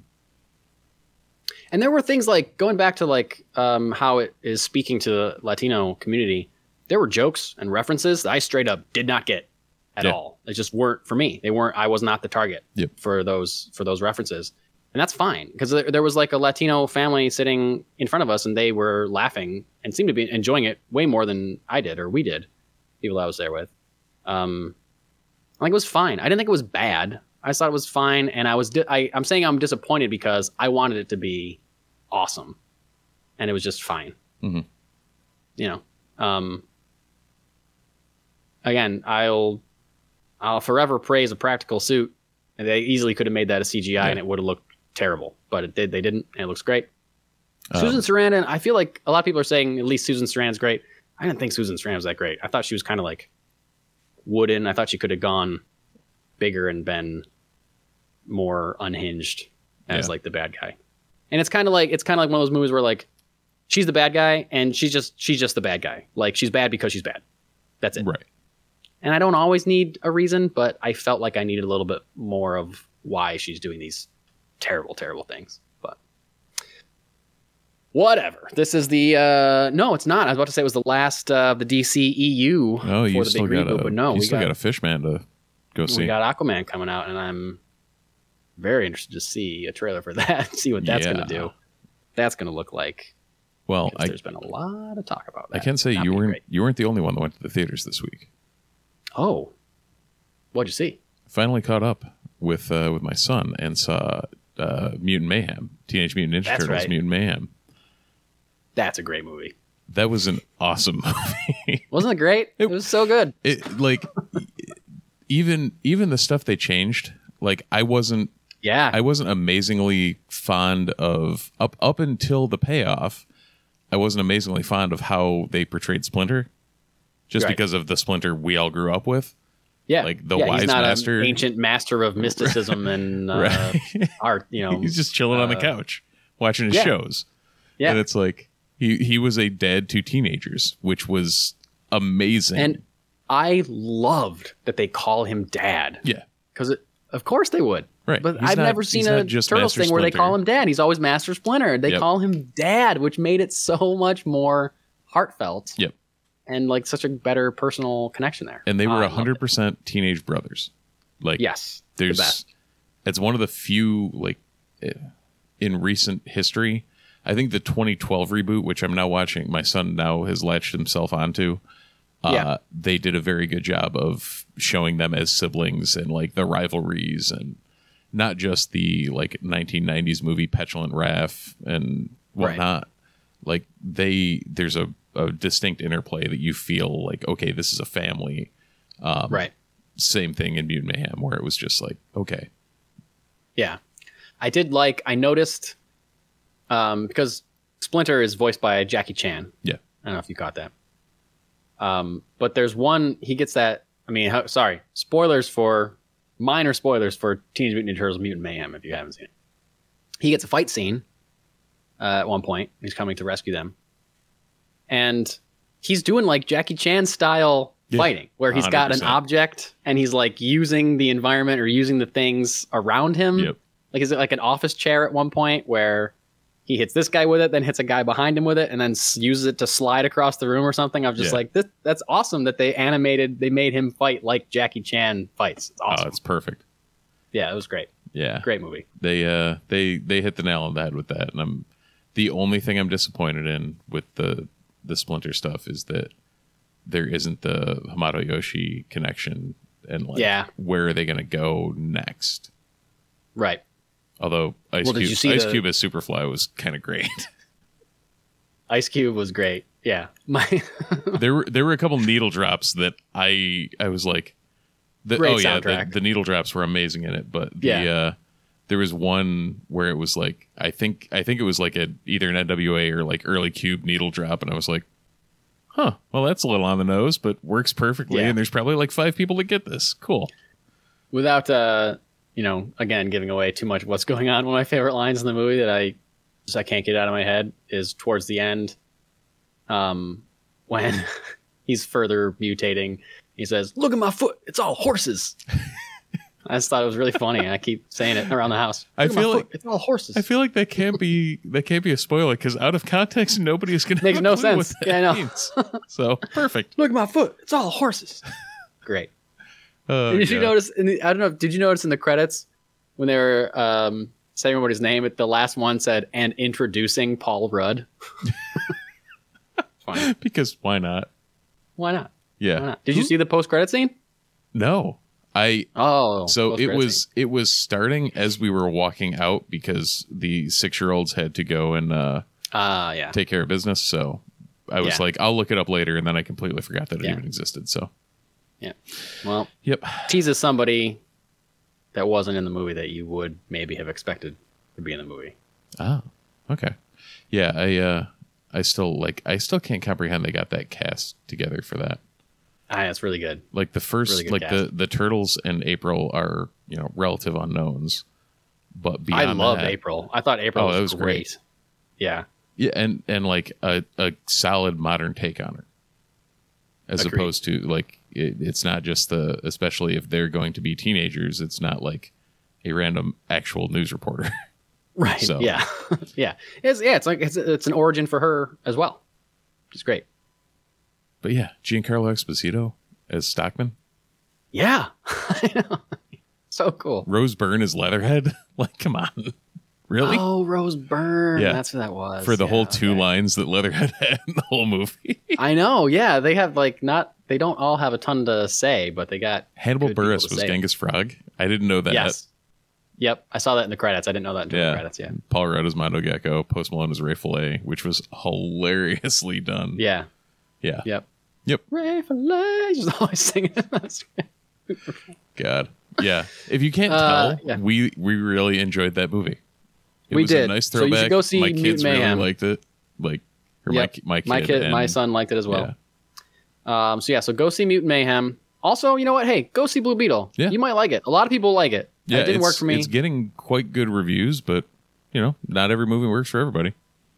And there were things like going back to like um, how it is speaking to the Latino community. There were jokes and references that I straight up did not get at
Yeah.
all. They just weren't for me. They weren't. I was not the target
Yep.
for those for those references, and that's fine because there, there was like a Latino family sitting in front of us, and they were laughing and seemed to be enjoying it way more than I did or we did. People I was there with, um, like it was fine. I didn't think it was bad. I thought it was fine, and I was. Di- I, I'm saying I'm disappointed because I wanted it to be awesome, and it was just fine.
Mhm.
You know, um, again, I'll I'll forever praise a practical suit. And they easily could have made that a CGI, and it would have looked terrible, but it did. They didn't, and it looks great.
Um,
Susan Sarandon, I feel like a lot of people are saying at least Susan Sarandon's great. I didn't think Susan Sarandon was that great. I thought she was kind of like wooden. I thought she could have gone bigger and been more unhinged as
Yeah.
like the bad guy. And it's kind of like it's kind of like one of those movies where like she's the bad guy and she's just she's just the bad guy. Like she's bad because she's bad. That's it.
right.
And I don't always need a reason, but I felt like I needed a little bit more of why she's doing these terrible, terrible things. But whatever. This is the uh no, it's not. I was about to say it was the last uh, of the DC EU
Oh, you
the
still
big
got
reboot,
a
but no,
you
we
still
got,
got, a Fishman to go see.
we got Aquaman coming out, and I'm very interested to see a trailer for that. see what that's
Yeah.
gonna do. That's gonna look like.
Well, I
there's been a lot of talk about that.
I can say
Not
you weren't
great.
you weren't the only one that went to the theaters this week.
Oh, what'd you see?
Finally caught up with uh, with my son and saw uh, Mutant Mayhem, Teenage Mutant Ninja
That's
Turtles,
right.
Mutant Mayhem.
That's a great movie.
That was an awesome movie.
Wasn't it great? It,
It-
was so good.
it like even even the stuff they changed. Like I wasn't
Yeah.
I wasn't amazingly fond of up up until the payoff. I wasn't amazingly fond of how they portrayed Splinter, just
Right.
because of the Splinter we all grew up with.
yeah.
like the
yeah,
wise master.
An ancient master of mysticism and uh,
Right.
art. You know.
He's just chilling on the
uh,
couch watching his
yeah.
shows,
yeah.
and it's like he he was a dad to teenagers, which was amazing.
And I loved that they call him dad
yeah,
because of course they would.
Right.
But
He's
I've
not-
never seen a Turtles
Master
thing where they call him dad. He's always Master Splinter. They
Yep.
call him dad, which made it so much more heartfelt.
Yep.
And like such a better personal connection there.
and they were hundred percent teenage brothers. Like
Yes.
there's
the best.
it's one of the few like eh, in recent history i think the 2012 reboot which i'm now watching my son now has latched himself onto uh,
Yeah.
they did a very good job of showing them as siblings and like the rivalries and not just the like 1990s movie petulant Raph and
Right.
whatnot like they there's a, a distinct interplay that you feel like okay this is a family um,
right.
same thing in Mutant Mayhem where it was just like okay
Yeah. I did like I noticed um because Splinter is voiced by Jackie Chan.
yeah
I don't know if you caught that. Um, but there's one he gets that. I mean, how, sorry, spoilers for minor spoilers for Teenage Mutant Ninja Turtles: Mutant Mayhem. If you haven't seen it, he gets a fight scene uh, at one point. He's coming to rescue them, and he's doing like Jackie Chan style
Yeah,
fighting, where he's got an object and he's like using the environment or using the things around him.
Yep.
Like is it like an office chair at one point where he hits this guy with it, then hits a guy behind him with it, and then uses it to slide across the room or something. I'm just
Yeah.
like, this, that's awesome that they animated, they made him fight like Jackie Chan fights. It's
Oh,
awesome.
it's perfect.
yeah, it was great.
Yeah.
Great movie.
They uh they they hit the nail on the head with that, and I'm the only thing I'm disappointed in with the the Splinter stuff is that there isn't the Hamato Yoshi connection and like
Yeah.
where are they gonna go next?
Right.
Although Ice
Well,
Cube Ice
the-
Cube as Superfly was kind of great.
Ice Cube was great. Yeah. My
there were there were a couple needle drops that I I was like, the, oh yeah, the, the needle drops were amazing in it, but the
Yeah.
uh, there was one where it was like I think I think it was like a either an NWA or like early Cube needle drop, and I was like, huh, well that's a little on the nose, but works perfectly,
Yeah.
and there's probably like five people that get this. Cool.
without uh you know again giving away too much of what's going on one of my favorite lines in the movie that i just i can't get out of my head is towards the end um when he's further mutating he says look at my foot it's all horses i just thought it was really funny and i keep saying it around the house
I
"Look at
feel like-
it's all horses
I feel like that can't be that can't be a spoiler because out of context, nobody is going to
Makes no sense.
What that
Yeah, I know.
means. So perfect.
look at my foot it's all horses great
Oh,
did you notice in the, i don't know did you notice in the credits when they were um saying everybody's name it the last one said and introducing paul rudd Fine.
Because why not?
Why not?
Yeah.
Why not? Did you see the post credit scene?
No, I
Oh,
so it was it was starting as we were walking out because the six year olds had to go and uh,
Ah, yeah.
take care of business. So I was
Yeah.
like, I'll look it up later, and then I completely forgot that it
Yeah.
even existed. So
Yeah. Well,
yep,
teases somebody that wasn't in the movie that you would maybe have expected to be in the movie.
oh, okay, yeah. I uh, I still like I still can't comprehend they got that cast together for that.
Ah, that's really good.
Like the first,
Really
like the
cast.
the turtles and April are you know relative unknowns, but beyond
I
love
April. I thought April
Oh,
was,
was
great.
great.
Yeah.
Yeah, and and like a, a solid modern take on her, as
Agreed.
opposed to like it, it's not just the especially if they're going to be teenagers, it's not like a random actual news reporter.
Right.
So-
Yeah. yeah. It's yeah, it's like it's it's an origin for her as well. Which is great.
But yeah, Giancarlo Esposito as Stockman,
Yeah. So cool.
Rose Byrne as Leatherhead. like, come on, really?
Oh, Rose Byrne.
Yeah.
That's what that was.
For the
Yeah,
whole two lines that Leatherhead had in the whole movie.
I know. Yeah, they have like not. They don't all have a ton to say, but they got
Hannibal
Buress
was
say.
Genghis Frog. I didn't know that.
yes. Yep, I saw that in the credits. I didn't know that until
Yeah.
the credits. Yeah.
Paul Rudd as Mondo Gecko, Post Malone as Ray Fillet, which was hilariously done.
Yeah.
Yeah.
Yep.
Yep.
Just always singing. That's great.
God. Yeah. If you can't
Uh,
tell,
yeah.
we we really enjoyed that movie. It
We
was a
did.
nice
So you should
throwback.
go see
my
Mutant
kids really liked it. Like or
Yep.
my my kid,
my kid,
and-
my son liked it as well.
Yeah.
Um, so yeah, so go see Mutant Mayhem. Also, you know what? Hey, go see Blue Beetle.
Yeah.
You might like it. A lot of people like it.
Yeah,
it didn't work for me.
It's getting quite good reviews, but you know, not every movie works for everybody.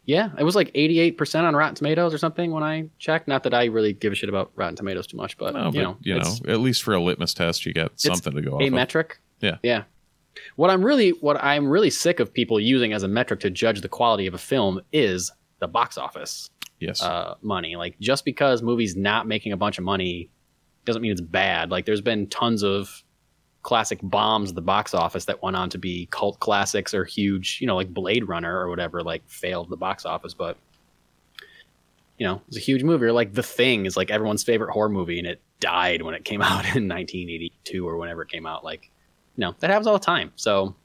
Yeah, it was like 88% on Rotten Tomatoes or something when I checked. Not that I really give a shit about Rotten Tomatoes too much, but
No,
you
but
know,
you know, at least for a litmus test, you got something to go off
a
of.
metric.
Yeah.
Yeah. What I'm really what I'm really sick of people using as a metric to judge the quality of a film is the box office
Yes.
uh, money. Like just because movies not making a bunch of money doesn't mean it's bad. Like there's been tons of classic bombs at the box office that went on to be cult classics or huge, you know, like Blade Runner or whatever, like failed the box office, but you know, it's a huge movie. Or like The Thing is like everyone's favorite horror movie and it died when it came out in 1982 or whenever it came out. Like, you know, that happens all the time. So,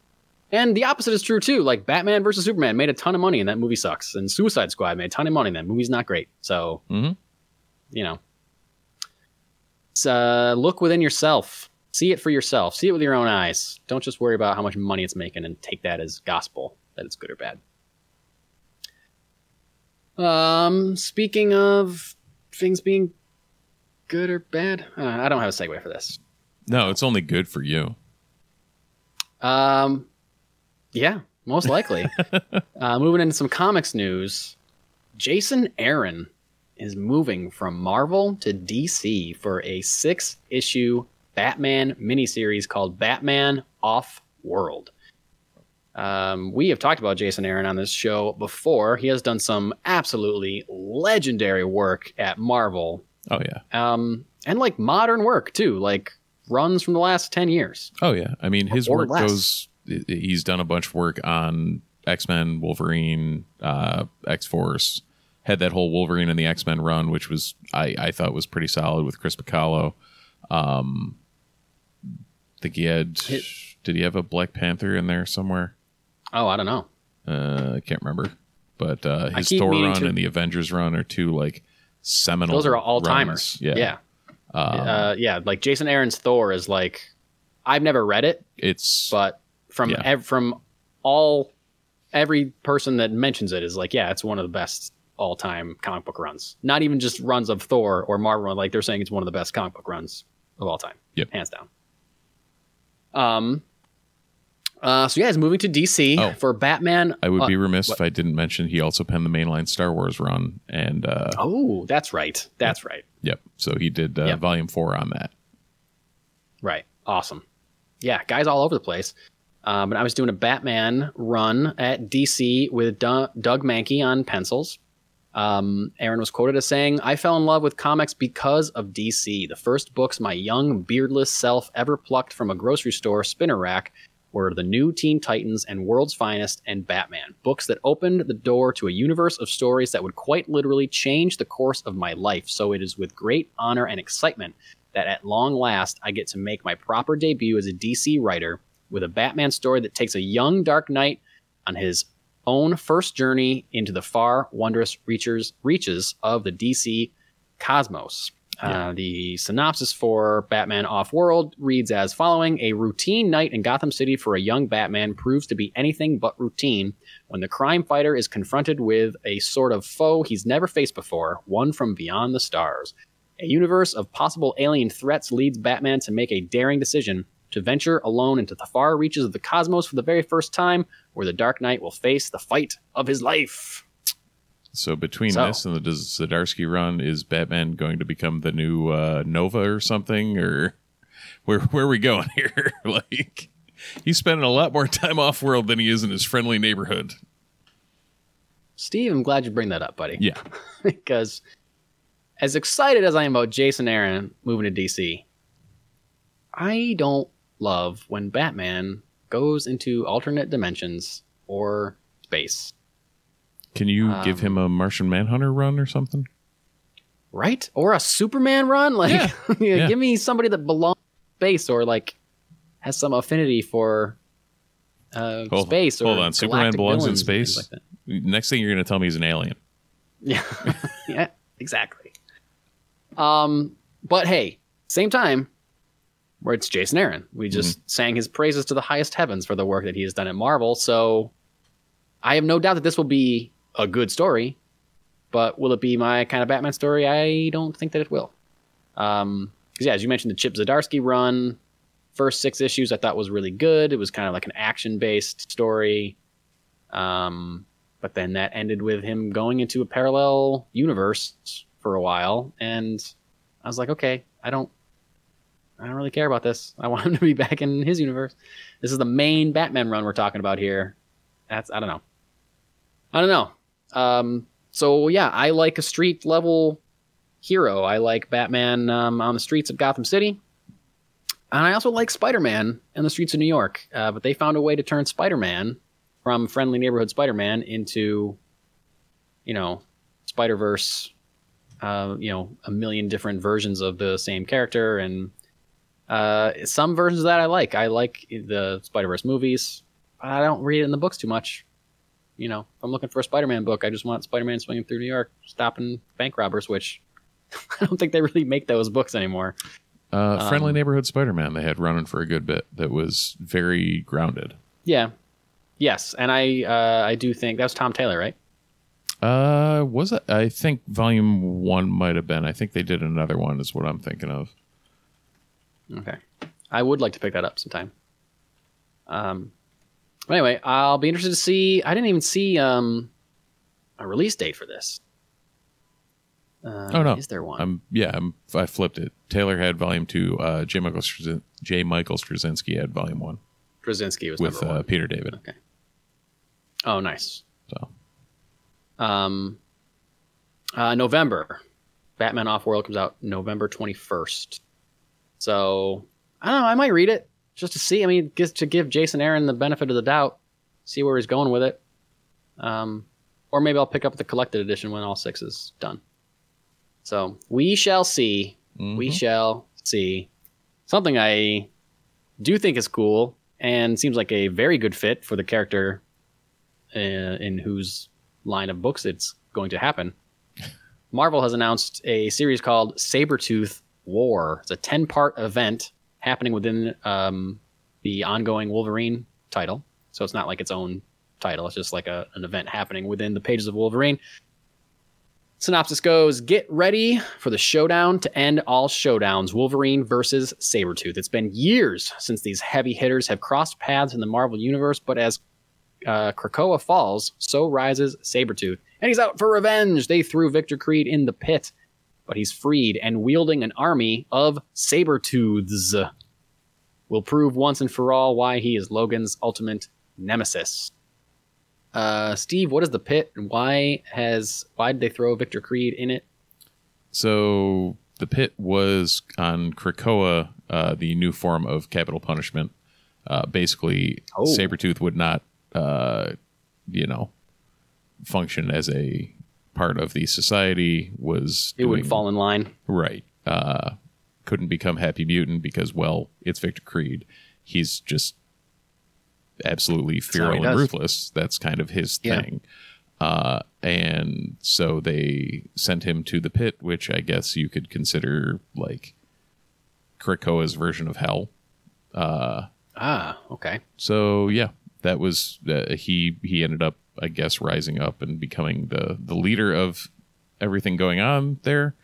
and the opposite is true too. Like Batman versus Superman made a ton of money and that movie sucks. And Suicide Squad made a ton of money and that movie's not great. So,
mm-hmm.
you know, uh, look within yourself. See it for yourself. See it with your own eyes. Don't just worry about how much money it's making and take that as gospel that it's good or bad. Um, speaking of things being good or bad, uh, I don't have a segue for this.
no, it's only good for you.
Um, yeah, most likely. uh, moving into some comics news, Jason Aaron is moving from Marvel to DC for a six issue Batman miniseries called Batman Off World. Um, we have talked about Jason Aaron on this show before. He has done some absolutely legendary work at Marvel,
Oh yeah.
um, and like modern work too, like runs from the last ten years.
Oh yeah. I mean, his work
less.
goes. He's done a bunch of work on X Men, Wolverine, uh, X Force. Had that whole Wolverine and the X Men run, which was I I thought was pretty solid with Chris Bachalo. Um, think he had. Did he have a Black Panther in there somewhere?
Oh, I don't know.
Uh, I can't remember. But uh, his Thor run
to-
and the Avengers run are two like seminal.
Those are all timers.
Yeah.
yeah,
Um,
uh, yeah. Like Jason Aaron's Thor is like, I've never read it,
it's
but from
Yeah.
ev- from all every person that mentions it is like, yeah, it's one of the best all time comic book runs. Not even just runs of Thor or Marvel. Like they're saying it's one of the best comic book runs of all time.
Yep.
hands down. Um. Uh, so yeah, he's moving to DC
Oh.
for Batman.
I would
uh,
be remiss if I didn't mention he also penned the mainline Star Wars run, and uh,
Oh, that's right. That's right.
yep. So he did uh,
Yep.
volume four on that.
Right. Awesome. Yeah, guys all over the place. Um, and I was doing a Batman run at DC with Du- Doug Mahnke on pencils. Um, Aaron was quoted as saying, I fell in love with comics because of DC. The first books my young, beardless self ever plucked from a grocery store spinner rack were The New Teen Titans and World's Finest and Batman, books that opened the door to a universe of stories that would quite literally change the course of my life. So it is with great honor and excitement that at long last I get to make my proper debut as a DC writer with a Batman story that takes a young Dark Knight on his own first journey into the far wondrous reaches reaches of the DC cosmos. Uh, the synopsis for Batman Off World reads as following A routine night in Gotham City for a young Batman proves to be anything but routine when the crime fighter is confronted with a sort of foe he's never faced before, one from beyond the stars. A universe of possible alien threats leads Batman to make a daring decision to venture alone into the far reaches of the cosmos for the very first time, where the Dark Knight will face the fight of his life.
So between
So-
this and the Zdarsky run, is Batman going to become the new uh, Nova or something, or where where are we going here? like he's spending a lot more time off world than he is in his friendly neighborhood.
Steve, I'm glad you bring that up, buddy.
Yeah,
because as excited as I am about Jason Aaron moving to DC, I don't love when Batman goes into alternate dimensions or space.
can you
Um,
give him a Martian Manhunter run or something?
right? Or a Superman run? Like,
Yeah.
you know,
Yeah.
give me somebody that belongs in space or like has some affinity for uh,
Hold-
space. Or
hold on, Superman belongs in
villains and things
space?
Like.
Next thing you're going to tell me he's an alien.
Yeah, yeah, exactly. Um, but hey, same time, where it's Jason Aaron, we just sang his praises to the highest heavens for the work that he has done at Marvel. So I have no doubt that this will be a good story. But will it be my kind of Batman story? I don't think that it will. Um, because yeah, as you mentioned, the Chip Zdarsky run, first six issues I thought was really good. It was kind of like an action based story. Um, but then that ended with him going into a parallel universe for a while, and I was like, okay, I don't, I don't really care about this. I want him to be back in his universe. This is the main Batman run we're talking about here. That's I don't know. I don't know. Um, so yeah, I like a street level hero. I like Batman um, on the streets of Gotham City. And I also like Spider Man in the streets of New York. Uh, but they found a way to turn Spider Man from friendly neighborhood Spider-Man into, you know, Spider-Verse, uh, you know, a million different versions of the same character, and uh, some versions of that I like. I like the Spider-Verse movies. But I don't read it in the books too much. You know, if I'm looking for a Spider-Man book, I just want Spider-Man swinging through New York, stopping bank robbers, which I don't think they really make those books anymore.
Uh, Friendly
Um,
Neighborhood Spider-Man they had running for a good bit that was very grounded.
Yeah. Yes, and I uh, I do think that was Tom Taylor, right?
Uh, was it? I think Volume One might have been. I think they did another one. Is what I'm thinking of.
Okay. I would like to pick that up sometime. Um, but anyway, I'll be interested to see. I didn't even see um, a release date for this. Uh,
Oh, no.
Is there one?
I'm yeah. I'm, I flipped it. Taylor had Volume Two. Uh, J. Michael Strazin- J. Michael Straczynski had Volume One
Krasinski was
with
number
uh. Peter David.
Okay. Oh, nice.
So
Um, uh, November, Batman Off World comes out November twenty first. So I don't know. I might read it just to see. I mean, just to give Jason Aaron the benefit of the doubt, see where he's going with it. Um, or maybe I'll pick up the collected edition when all six is done. So we shall see. We
mhm.
shall see. Something I do think is cool and seems like a very good fit for the character uh, in whose line of books it's going to happen. Marvel has announced a series called Sabretooth War. It's a 10 part event happening within um, the ongoing Wolverine title. So it's not like its own title, it's just like a, an event happening within the pages of Wolverine. Synopsis goes Get ready for the showdown to end all showdowns Wolverine versus Sabretooth. It's been years since these heavy hitters have crossed paths in the Marvel Universe, but as uh, Krakoa falls, so rises Sabretooth. And he's out for revenge. They threw Victor Creed in the pit, but he's freed and wielding an army of Sabretooths. Will prove once and for all why he is Logan's ultimate nemesis. Uh, Steve, what is the pit and why has why did they throw Victor Creed in it?
So the pit was on Krakoa, uh, the new form of capital punishment. Uh, basically,
Oh.
Sabretooth would not, uh, you know, function as a part of the society. Was
It would
doing-
fall in line.
right. Uh, couldn't become Happy Mutant because, well, it's Victor Creed. He's just absolutely feral and ruthless. That's kind of his
Yeah.
thing. Uh, and so they sent him to the pit, which I guess you could consider like Krakoa's version of hell. Uh,
Ah, okay.
so yeah, that was uh, he. He ended up, I guess, rising up and becoming the the leader of everything going on there.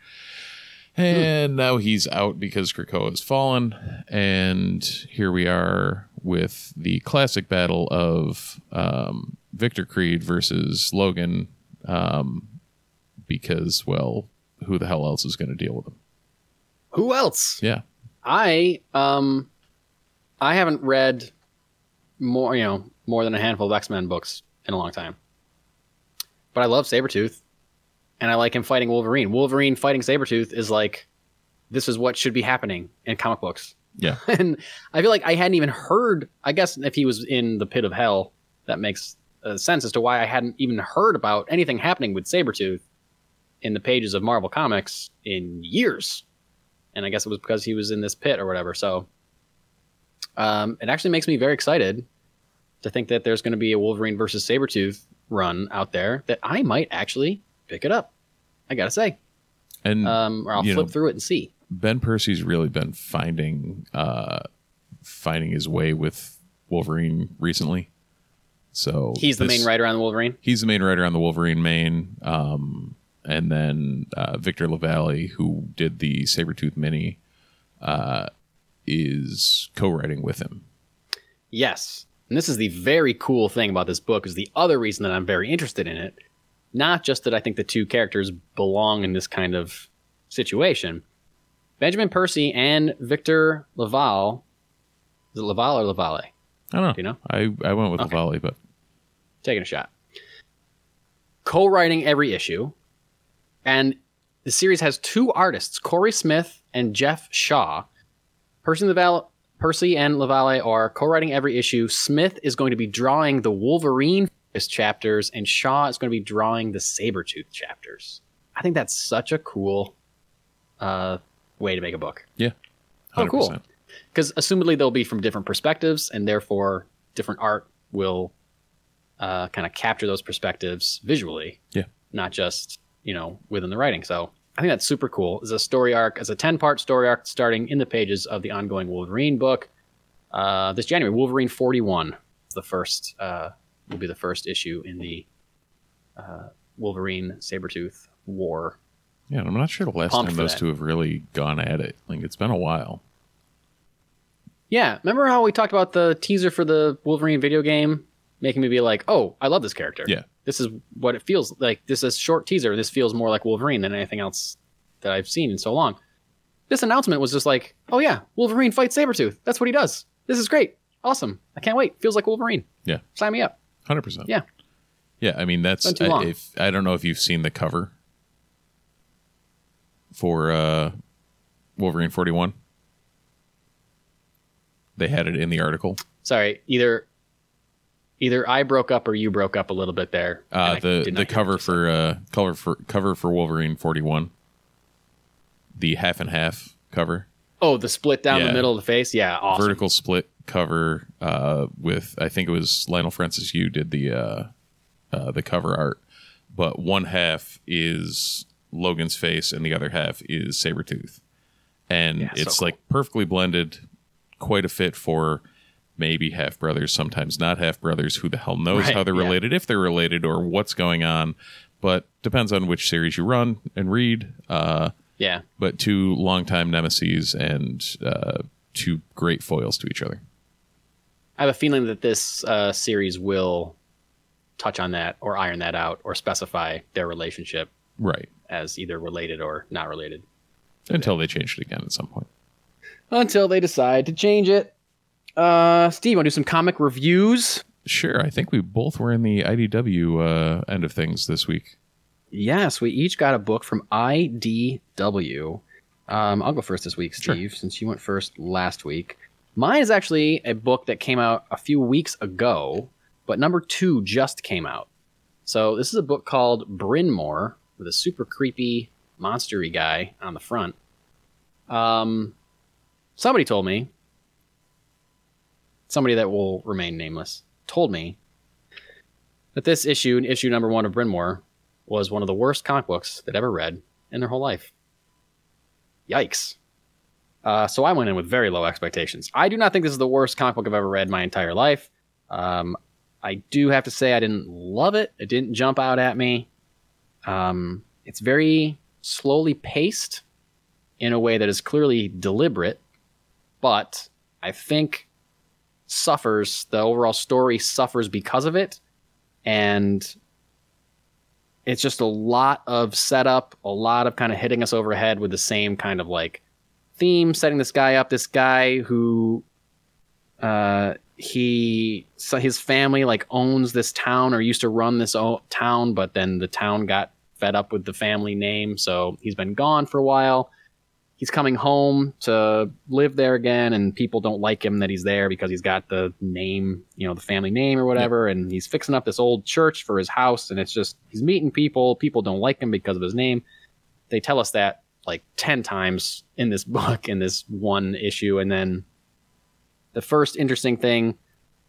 And now he's out because Krakoa has fallen, and here we are with the classic battle of um, Victor Creed versus Logan. Um, because, well, who the hell else is going to deal with him?
Who else?
Yeah,
I um I haven't read more, you know, more than a handful of X-Men books in a long time. But I love Sabretooth and I like him fighting Wolverine. Wolverine fighting Sabretooth is like this is what should be happening in comic books.
yeah,
and I feel like I hadn't even heard. I guess if he was in the pit of hell, that makes uh, sense as to why I hadn't even heard about anything happening with Sabretooth in the pages of Marvel Comics in years. And I guess it was because he was in this pit or whatever. So um, it actually makes me very excited to think that there's going to be a Wolverine versus Sabretooth run out there that I might actually pick it up. I got to say.
and
Um, or I'll flip
know,
through it and see.
Ben Percy's really been finding uh finding his way with Wolverine recently. So
He's the
this-
main writer on the Wolverine.
He's the main writer on the Wolverine main. Um, and then uh, Victor Lavalle, who did the Sabretooth mini, uh, is co-writing with him.
Yes. And this is the very cool thing about this book is the other reason that I'm very interested in it. Not just that I think the two characters belong in this kind of situation. Benjamin Percy and Victor Laval. Is it Laval or Lavalle?
I don't know.
Do you know?
I, I went with
Okay.
Lavalle, but
Taking a shot. Co-writing every issue. And the series has two artists, Cory Smith and Geoff Shaw. Percy, Laval- Percy and Lavalle are co-writing every issue. Smith is going to be drawing the Wolverine chapters, and Shaw is going to be drawing the Sabretooth chapters. I think that's such a cool uh, way to make a book.
yeah,
Oh, cool. Because assumedly they'll be from different perspectives, and therefore different art will uh, kind of capture those perspectives visually.
Yeah.
Not just, you know, within the writing. So I think that's super cool. It's a story arc, it's a 10 part story arc starting in the pages of the ongoing Wolverine book. Uh, this January, Wolverine 41 is the first, uh, will be the first issue in the uh, Wolverine Sabretooth War.
Yeah, and I'm not sure the last
Pumped
time those
that.
two have really gone at it. Like it's been a while.
Yeah, remember how we talked about the teaser for the Wolverine video game, making me be like, "Oh, I love this character."
Yeah.
this is what it feels like. This is a short teaser. This feels more like Wolverine than anything else that I've seen in so long. This announcement was just like, "Oh yeah, Wolverine fights Sabretooth. That's what he does. This is great, awesome. I can't wait. Feels like Wolverine.
Yeah,
Sign me up."
hundred percent.
Yeah.
Yeah, I mean that's I, if I don't know if you've seen the cover for uh, Wolverine forty one. They had it in the article.
Sorry, either either I broke up or you broke up a little bit there.
Uh, the the cover
you
for uh, cover for cover for Wolverine forty one. The half and half cover,
oh the split down
Yeah.
the middle of the face. Yeah, awesome.
vertical split cover uh, with I think it was Leinil Francis Yu did the uh, uh, the cover art, but one half is Logan's face and the other half is Sabretooth. And
Yeah, so
it's
cool.
like perfectly blended, quite a fit for maybe half brothers, sometimes not half brothers. Who the hell knows
Right,
how they're
yeah.
related, if they're related, or what's going on. But depends on which series you run and read. Uh,
Yeah,
but two longtime nemesis and uh, two great foils to each other.
I have a feeling that this uh, series will touch on that or iron that out or specify their relationship
Right.
as either related or not related
Until they changed it again at some point.
until they decide to change it. Uh, Steve, want to do some comic reviews?
Sure. I think we both were in the IDW uh, end of things this week.
Yes, we each got a book from IDW. Um, I'll go first this week,
Sure.
Steve, since you went first last week. Mine is actually a book that came out a few weeks ago, but number two just came out. So this is a book called Brynmore with a super creepy, monstery guy on the front. Um, somebody told me, somebody that will remain nameless, told me that this issue, issue number one of Brynmore, was one of the worst comic books they'd ever read in their whole life. Yikes. Uh, so I went in with very low expectations. I do not think this is the worst comic book I've ever read in my entire life. Um, I do have to say I didn't love it. It didn't jump out at me. Um, it's very slowly paced in a way that is clearly deliberate, but I think suffers. The overall story suffers because of it, and it's just a lot of setup, a lot of kind of hitting us over the head with the same kind of like theme, setting this guy up. This guy who, uh, he so his family like owns this town or used to run this o- town, but then the town got fed up with the family name, so he's been gone for a while. He's coming home to live there again, and people don't like him that he's there because he's got the name, you know, the family name or whatever. And he's fixing up this old church for his house, and it's just he's meeting people. People don't like him because of his name. They tell us that like 10 times in this book, in this one issue. And then the first interesting thing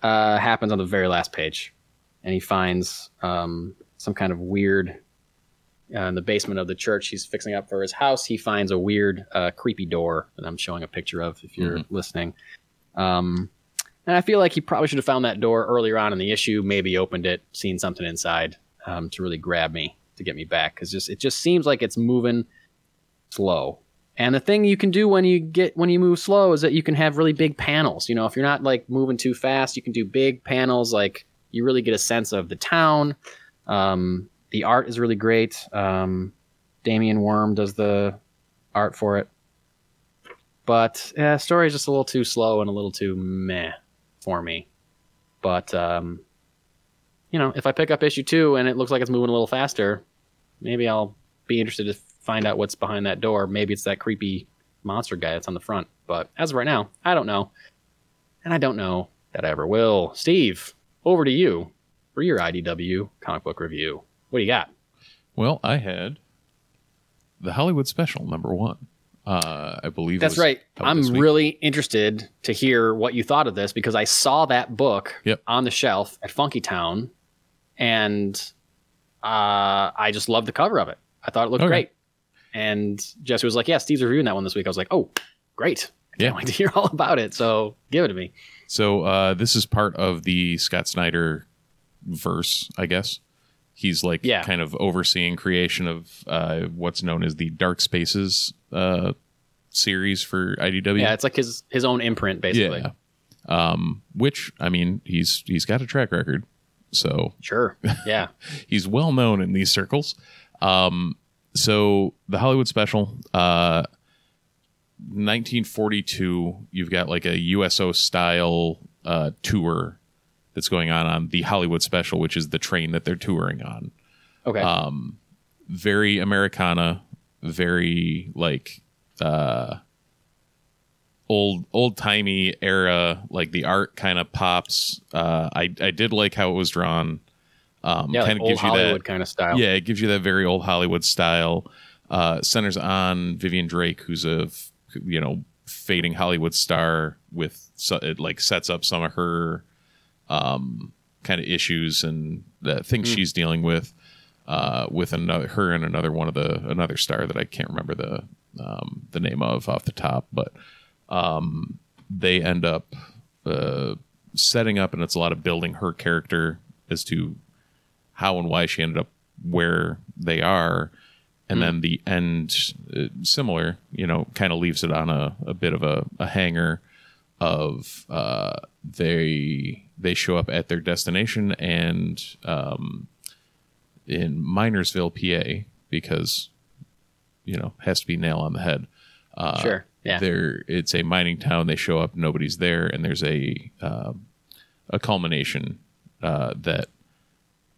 uh, happens on the very last page. And he finds um, some kind of weird, uh, in the basement of the church he's fixing up for his house, he finds a weird, uh, creepy door that I'm showing a picture of if you're listening. Um, and I feel like he probably should have found that door earlier on in the issue, maybe opened it, seen something inside um, to really grab me, to get me back. Because just it just seems like it's moving slow. And the thing you can do when you get when you move slow is that you can have really big panels. You know, if you're not like moving too fast, you can do big panels. Like you really get a sense of the town. Um, the art is really great. Um, Damien Worm does the art for it, but yeah, story is just a little too slow and a little too meh for me. But um, you know, if I pick up issue two and it looks like it's moving a little faster, maybe I'll be interested to find out what's behind that door. Maybe it's that creepy monster guy that's on the front. But as of right now, I don't know. And I don't know that I ever will. Steve, over to you for your IDW comic book review. What do you got?
Well, I had the Hollywood special number one. Uh, I believe it
That's
was
right. I'm really interested to hear what you thought of this because I saw that book
Yep.
on the shelf at Funky Town, and uh, I just loved the cover of it. I thought it looked
Okay.
great. And Jesse was like, "Yeah, Steve's reviewing that one this week." I was like, "Oh, great! I can't
Yeah.
wait to hear all about it." So give it to me.
So uh, this is part of the Scott Snyder verse, I guess. He's like
Yeah.
kind of overseeing creation of uh, what's known as the Dark Spaces uh, series for IDW.
Yeah, it's like his his own imprint, basically.
Yeah. Um, which I mean, he's he's got a track record, so
Sure. Yeah.
he's well known in these circles. Um, so the Hollywood special, uh, 1942, you've got like a USO style uh, tour that's going on on the Hollywood special, which is the train that they're touring on.
Okay.
Um, very Americana, very like uh, old old timey era. Like the art kind of pops. Uh, I I did like how it was drawn. Um,
yeah,
kind of
old
gives you
Hollywood
that.
kind of style.
Yeah, it gives you that very old Hollywood style. Uh, centers on Vivian Drake, who's a you know fading Hollywood star with so, it like sets up some of her um, kind of issues and the things
Mm.
she's dealing with uh, with another her and another one of the another star that I can't remember the um, the name of off the top, but um, they end up uh, setting up, and it's a lot of building her character as to how and why she ended up where they are. And then the end, uh, similar, you know, kind of leaves it on a, a bit of a, a hanger of uh, they they show up at their destination and um, in Minersville, PA, because you know has to be nail on the head. Uh,
Sure. Yeah.
There, it's a mining town. They show up, nobody's there, and there's a um, a culmination uh, that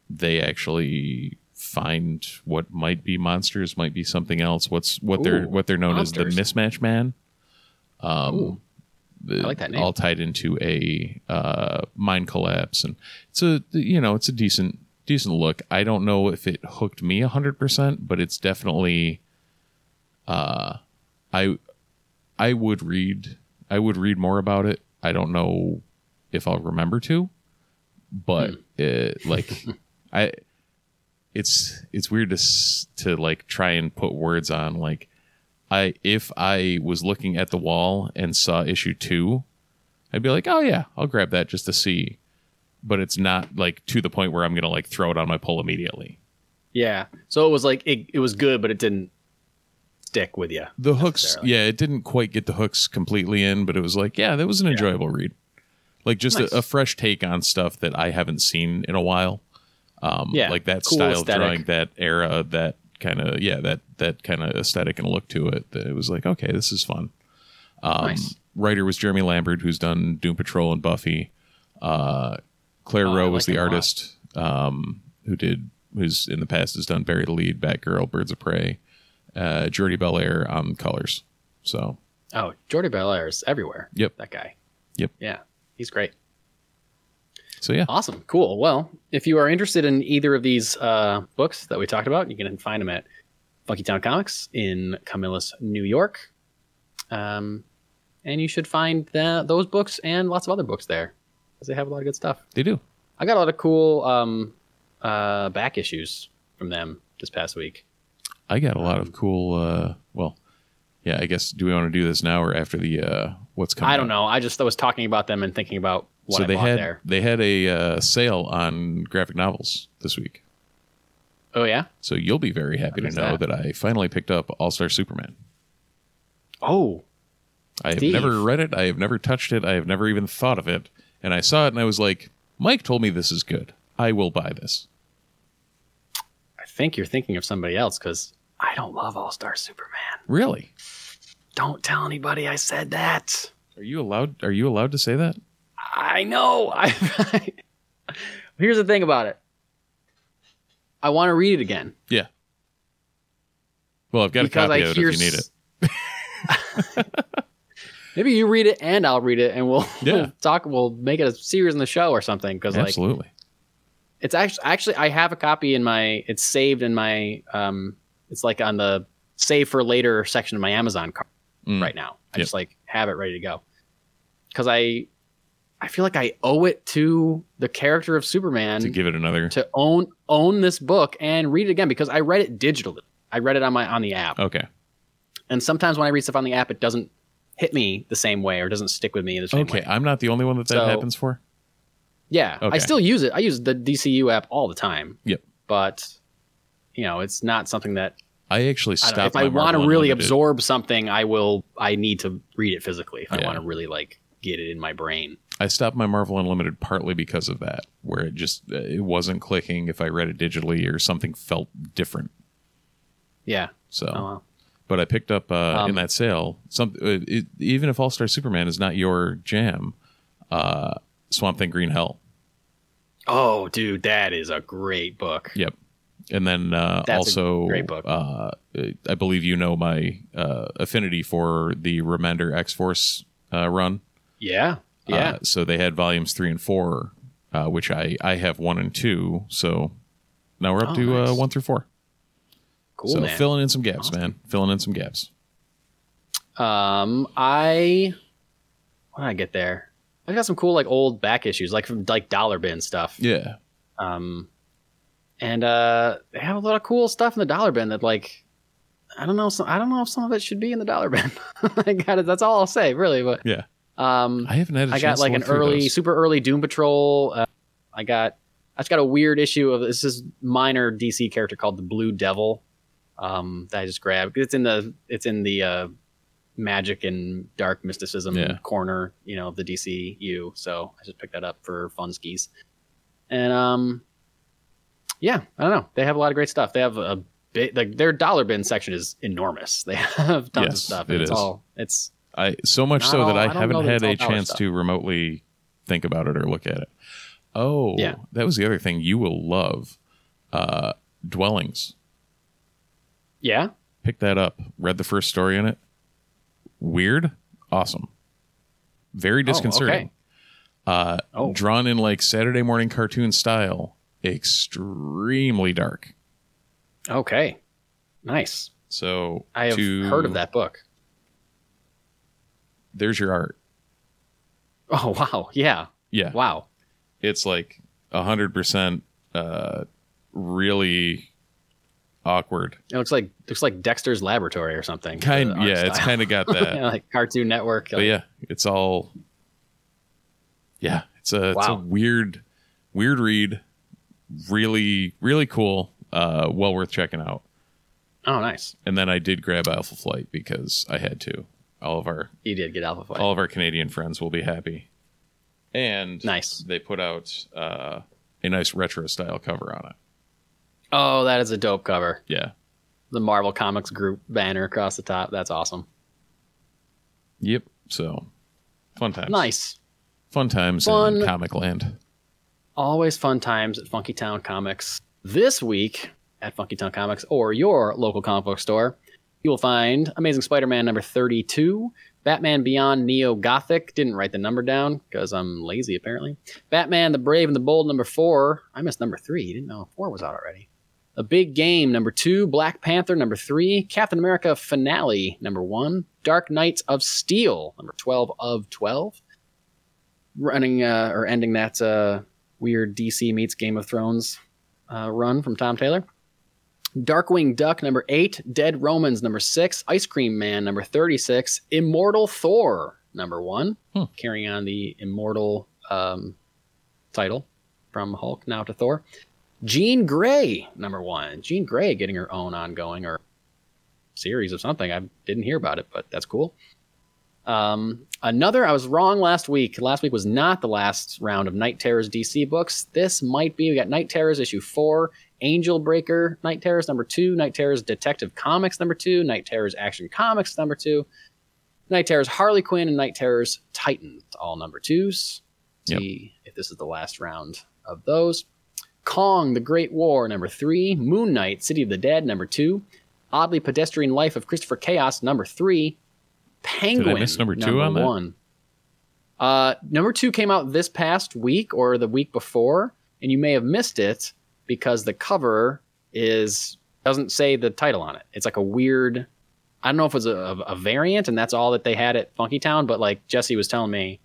they actually find what might be monsters, might be something else. What's what they're what they're known
monsters.
as the mismatch man. Um,
Ooh. I like that name.
All tied into a uh, mine collapse, and it's a you know it's a decent decent look. I don't know if it hooked me hundred percent, but it's definitely. Uh, I I would read I would read more about it. I don't know if I'll remember to, but
Hmm.
it, like I it's it's weird to to like try and put words on like I if I was looking at the wall and saw issue 2, I'd be like, "Oh yeah, I'll grab that just to see." But it's not like to the point where I'm going to like throw it on my pull immediately.
Yeah. So it was like it, it was good, but it didn't stick with you.
The hooks, yeah, it didn't quite get the hooks completely in, but it was like, yeah, that was an enjoyable read. Like just
Nice.
a, a fresh take on stuff that I haven't seen in a while. Um,
Yeah,
like that
cool
style
aesthetic.
drawing, that era, that kind of yeah, that that kind of aesthetic and look to it. That it was like, okay, this is fun. Um,
Nice.
Writer was Jeremy Lambert, who's done Doom Patrol and Buffy. Uh, Claire
Oh,
Roe
like
was the
a lot.
artist um, who did who's in the past has done Bury the Lede, Batgirl, Birds of Prey, uh, Jordie Bellaire on colors. So
Oh, Jordie Bellaire is everywhere.
Yep.
That guy.
Yep.
Yeah. He's great.
so yeah,
Awesome. Cool. Well, if you are interested in either of these uh, books that we talked about, you can find them at Funky Town Comics in Camillus, New York. Um, and you should find those books and lots of other books there because they have a lot of good stuff.
they do.
I got a lot of cool um, uh, back issues from them this past week.
I got a lot
Um,
of cool. Uh, well, yeah. I guess do we want to do this now or after the uh, what's coming?
I don't know. I just was talking about them and thinking about what
so
I
they
bought
had
there.
they had a uh, sale on graphic novels this week.
Oh yeah.
So you'll be very happy to know
that?
that? I finally picked up All Star Superman.
Oh,
I have
Steve.
never read it. I have never touched it. I have never even thought of it. And I saw it and I was like, Mike told me this is good. I will buy this.
I think you're thinking of somebody else because I don't love All Star Superman.
Really?
Don't tell anybody I said that.
Are you allowed? Are you allowed to say that?
I know. I. Here's the thing about it. I want to read it again
Yeah. Well, I've got
because
a
I
copy of it
hear.
if you need it.
Maybe you read it and I'll read it, and we'll,
Yeah.
we'll talk. We'll make it a series in the show or something. Because like
Absolutely.
it's actually actually I have a copy in my. It's saved in my. Um, it's like on the save for later section of my Amazon cart
Mm.
right now. I
Yep.
just like have it ready to go because I. I feel like I owe it to the character of Superman
to give it another.
to own own this book and read it again because I read it digitally. I read it on my on the app.
Okay.
And sometimes when I read stuff on the app, it doesn't hit me the same way or doesn't stick with me the same
Okay.
way.
I'm not the only one that that
So-
happens for.
Yeah,
Okay.
I still use it. I use the DCU app all the time.
Yep.
But you know, it's not something that
I actually
I don't if I want to really absorb something, I will. I need to read it physically if I want to really like get it in my brain.
I stopped my Marvel Unlimited partly because of that, where it just it wasn't clicking if I read it digitally or something felt different.
Yeah.
So,
Oh
but I picked up uh,
Um,
in that sale some. Uh, it, even if All Star Superman is not your jam, uh, Swamp Thing Green Hell
Oh, dude, that is a great book.
Yep. And then uh, also,
great book.
Uh, I believe you know my uh, affinity for the Remender X Force uh, run.
Yeah. Yeah.
Uh, so they had volumes three and four, uh, which I I have one and two. So now we're up
Oh,
to uh, one through four.
cool,
so
man.
filling in some gaps, man. Filling in some gaps.
Um, I what did I get there? I got some cool like old back issues, like from like dollar bin stuff.
Yeah.
Um, and uh, they have a lot of cool stuff in the dollar bin that like I don't know. Some, I don't know if some of it should be in the dollar bin. I got it. That's all I'll say, really. But
Yeah.
Um,
I haven't had. I
I got like an early, super early Doom Patrol. Uh, I got, I just got a weird issue of this is minor DC character called the Blue Devil. Um, that I just grabbed. It's in the, it's in the uh, magic and dark mysticism
Yeah.
corner, you know, of the DCU. So I just picked that up for fun skis. And um, yeah, I don't know. They have a lot of great stuff. They have a bit like their dollar bin section is enormous. They have tons of
Yes,
stuff.
it
it's
is.
all it's
I so much
Not
so that I,
I don't know
haven't
that
had
it's
a
all
chance
stuff.
to remotely think about it or look at it. Oh,
Yeah.
That was the other thing you will love. Uh, dwellings.
yeah.
Pick that up. Read the first story in it. Weird. Awesome. Very disconcerting. Uh,
Oh.
Drawn in like Saturday morning cartoon style. Extremely dark.
Okay. Nice.
So
I have
to-
heard of that book.
There's your art.
Oh wow, yeah,
Yeah.
wow.
it's like a hundred percent uh really awkward
It looks like looks like Dexter's Laboratory or something.
kind yeah it's kind of got that
like Cartoon Network.
but yeah it's all yeah it's a it's a weird weird read really really cool uh well worth checking out
Oh, nice.
and then i did grab alpha flight because i had to all of our
You did get Alpha Flight.
all of our canadian friends will be happy and
Nice.
they put out uh a nice retro style cover on it
Oh, that is a dope cover.
yeah
The Marvel Comics Group banner across the top. That's awesome.
Yep. So fun times.
Nice.
Fun times
Fun.
in Comic Land.
Always fun times at Funky Town Comics. This week at Funky Town Comics or your local comic book store, you will find Amazing Spider-Man number 32, Batman Beyond Neo Gothic. Didn't write the number down because I'm lazy apparently. Batman the Brave and the Bold number 4. I missed number 3. Didn't know 4 was out already. A Big Game number 2, Black Panther number 3, Captain America Finale number 1, Dark Knights of Steel number 12 of 12. Running uh, or ending that uh, weird DC meets Game of Thrones uh, run from Tom Taylor. Darkwing Duck number eight, Dead Romans number six, Ice Cream Man number 36, Immortal Thor number one,
Hmm.
carrying on the Immortal um, title from Hulk now to Thor. Jean Grey number one, Jean Grey getting her own ongoing or series of something. I didn't hear about it, but that's cool. Um, another, I was wrong last week. Last week was not the last round of Knight Terrors DC books. This might be. We got Knight Terrors issue four, Angel Breaker, Knight Terrors number two, Knight Terrors Detective Comics number two, Knight Terrors Action Comics number two, Knight Terrors Harley Quinn, and Knight Terrors Titans, all number twos.
Yep.
See if this is the last round of those. Kong, The Great War, number three. Moon Knight, City of the Dead, number two. Oddly Pedestrian Life of Christopher Chaos, number three. Penguin,
number two on that?
one. Uh, number two came out this past week or the week before, and you may have missed it because the cover is doesn't say the title on it. It's like a weird. I don't know if it was a, a, variant, and that's all that they had at Funky Town. But like Jesse was telling me,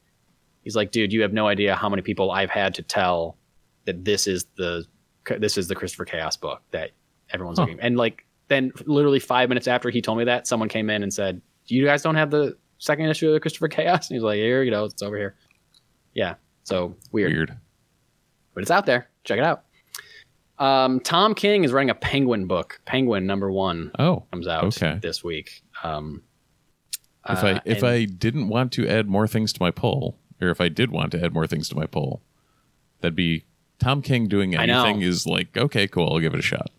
he's like, dude, you have no idea how many people I've had to tell that this is the this is the Christopher Chaos book that everyone's
Huh.
looking. And like then, literally five minutes after he told me that, someone came in and said, "You guys don't have the second issue of the Christopher Chaos?" And he's like, "Here you go, it's over here." Yeah, so weird,
Weird.
but it's out there. Check it out. Um, Tom King is writing a Penguin book. Penguin number one
Oh.
comes out
Okay.
this week. Um,
If
uh,
I if
and-
I didn't want to add more things to my poll, or if I did want to add more things to my poll, that'd be Tom King doing anything is like okay, cool. I'll give it a shot.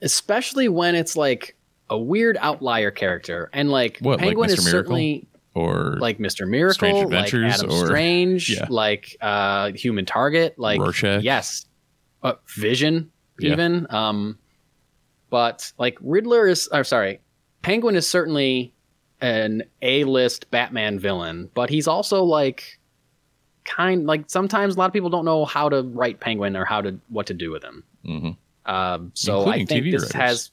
especially when it's like a weird outlier character and like
What, like
penguin
Mr.
is
Miracle?
certainly
or
like Mr. Miracle,
Strange
like
Adventures,
Adam
or-
Strange,
Yeah.
like uh, Human Target, like
Rorschach?
yes, uh, Vision,
Yeah.
even. Um, but like Riddler is, or sorry, Penguin is certainly an A-list Batman villain, but he's also like kind like sometimes a lot of people don't know how to write Penguin or how to what to do with him.
Mhm.
Um, so
Including
I think
TV
this
writers.
has,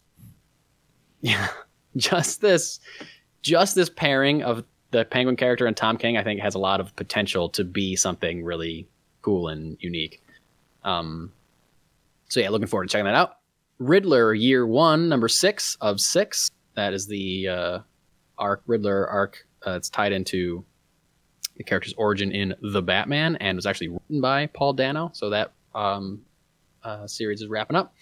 yeah, just this, just this pairing of the Penguin character and Tom King, I think has a lot of potential to be something really cool and unique. Um, so yeah, looking forward to checking that out. Riddler Year One, number six of six. That is the uh, arc Riddler arc. Uh, it's tied into the character's origin in The Batman and was actually written by Paul Dano. So that um, uh, series is wrapping up.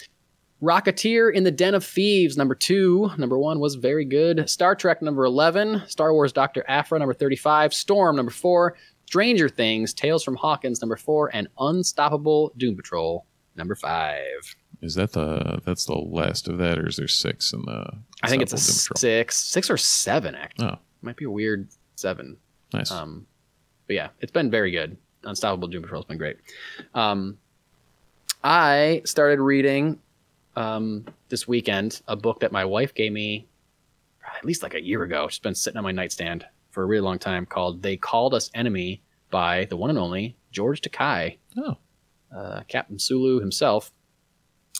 Rocketeer in the Den of Thieves, number two. Number one was very good. Star Trek, number 11. Star Wars Dr. Aphra, number 35. Storm, number four. Stranger Things, Tales from Hawkins, number four. And Unstoppable Doom Patrol, number five.
Is that the that's the last of that, or is there six in the?
I think it's a six, six or seven, actually.
Patrol?
Might be a weird seven.
Oh, nice.
Um, but yeah, it's been very good. Unstoppable Doom Patrol has been great. Um, I started reading um, this weekend a book that my wife gave me at least like a year ago. It's been sitting on my nightstand for a really long time called They Called Us Enemy by the one and only George Takei
oh,
uh, Captain Sulu himself,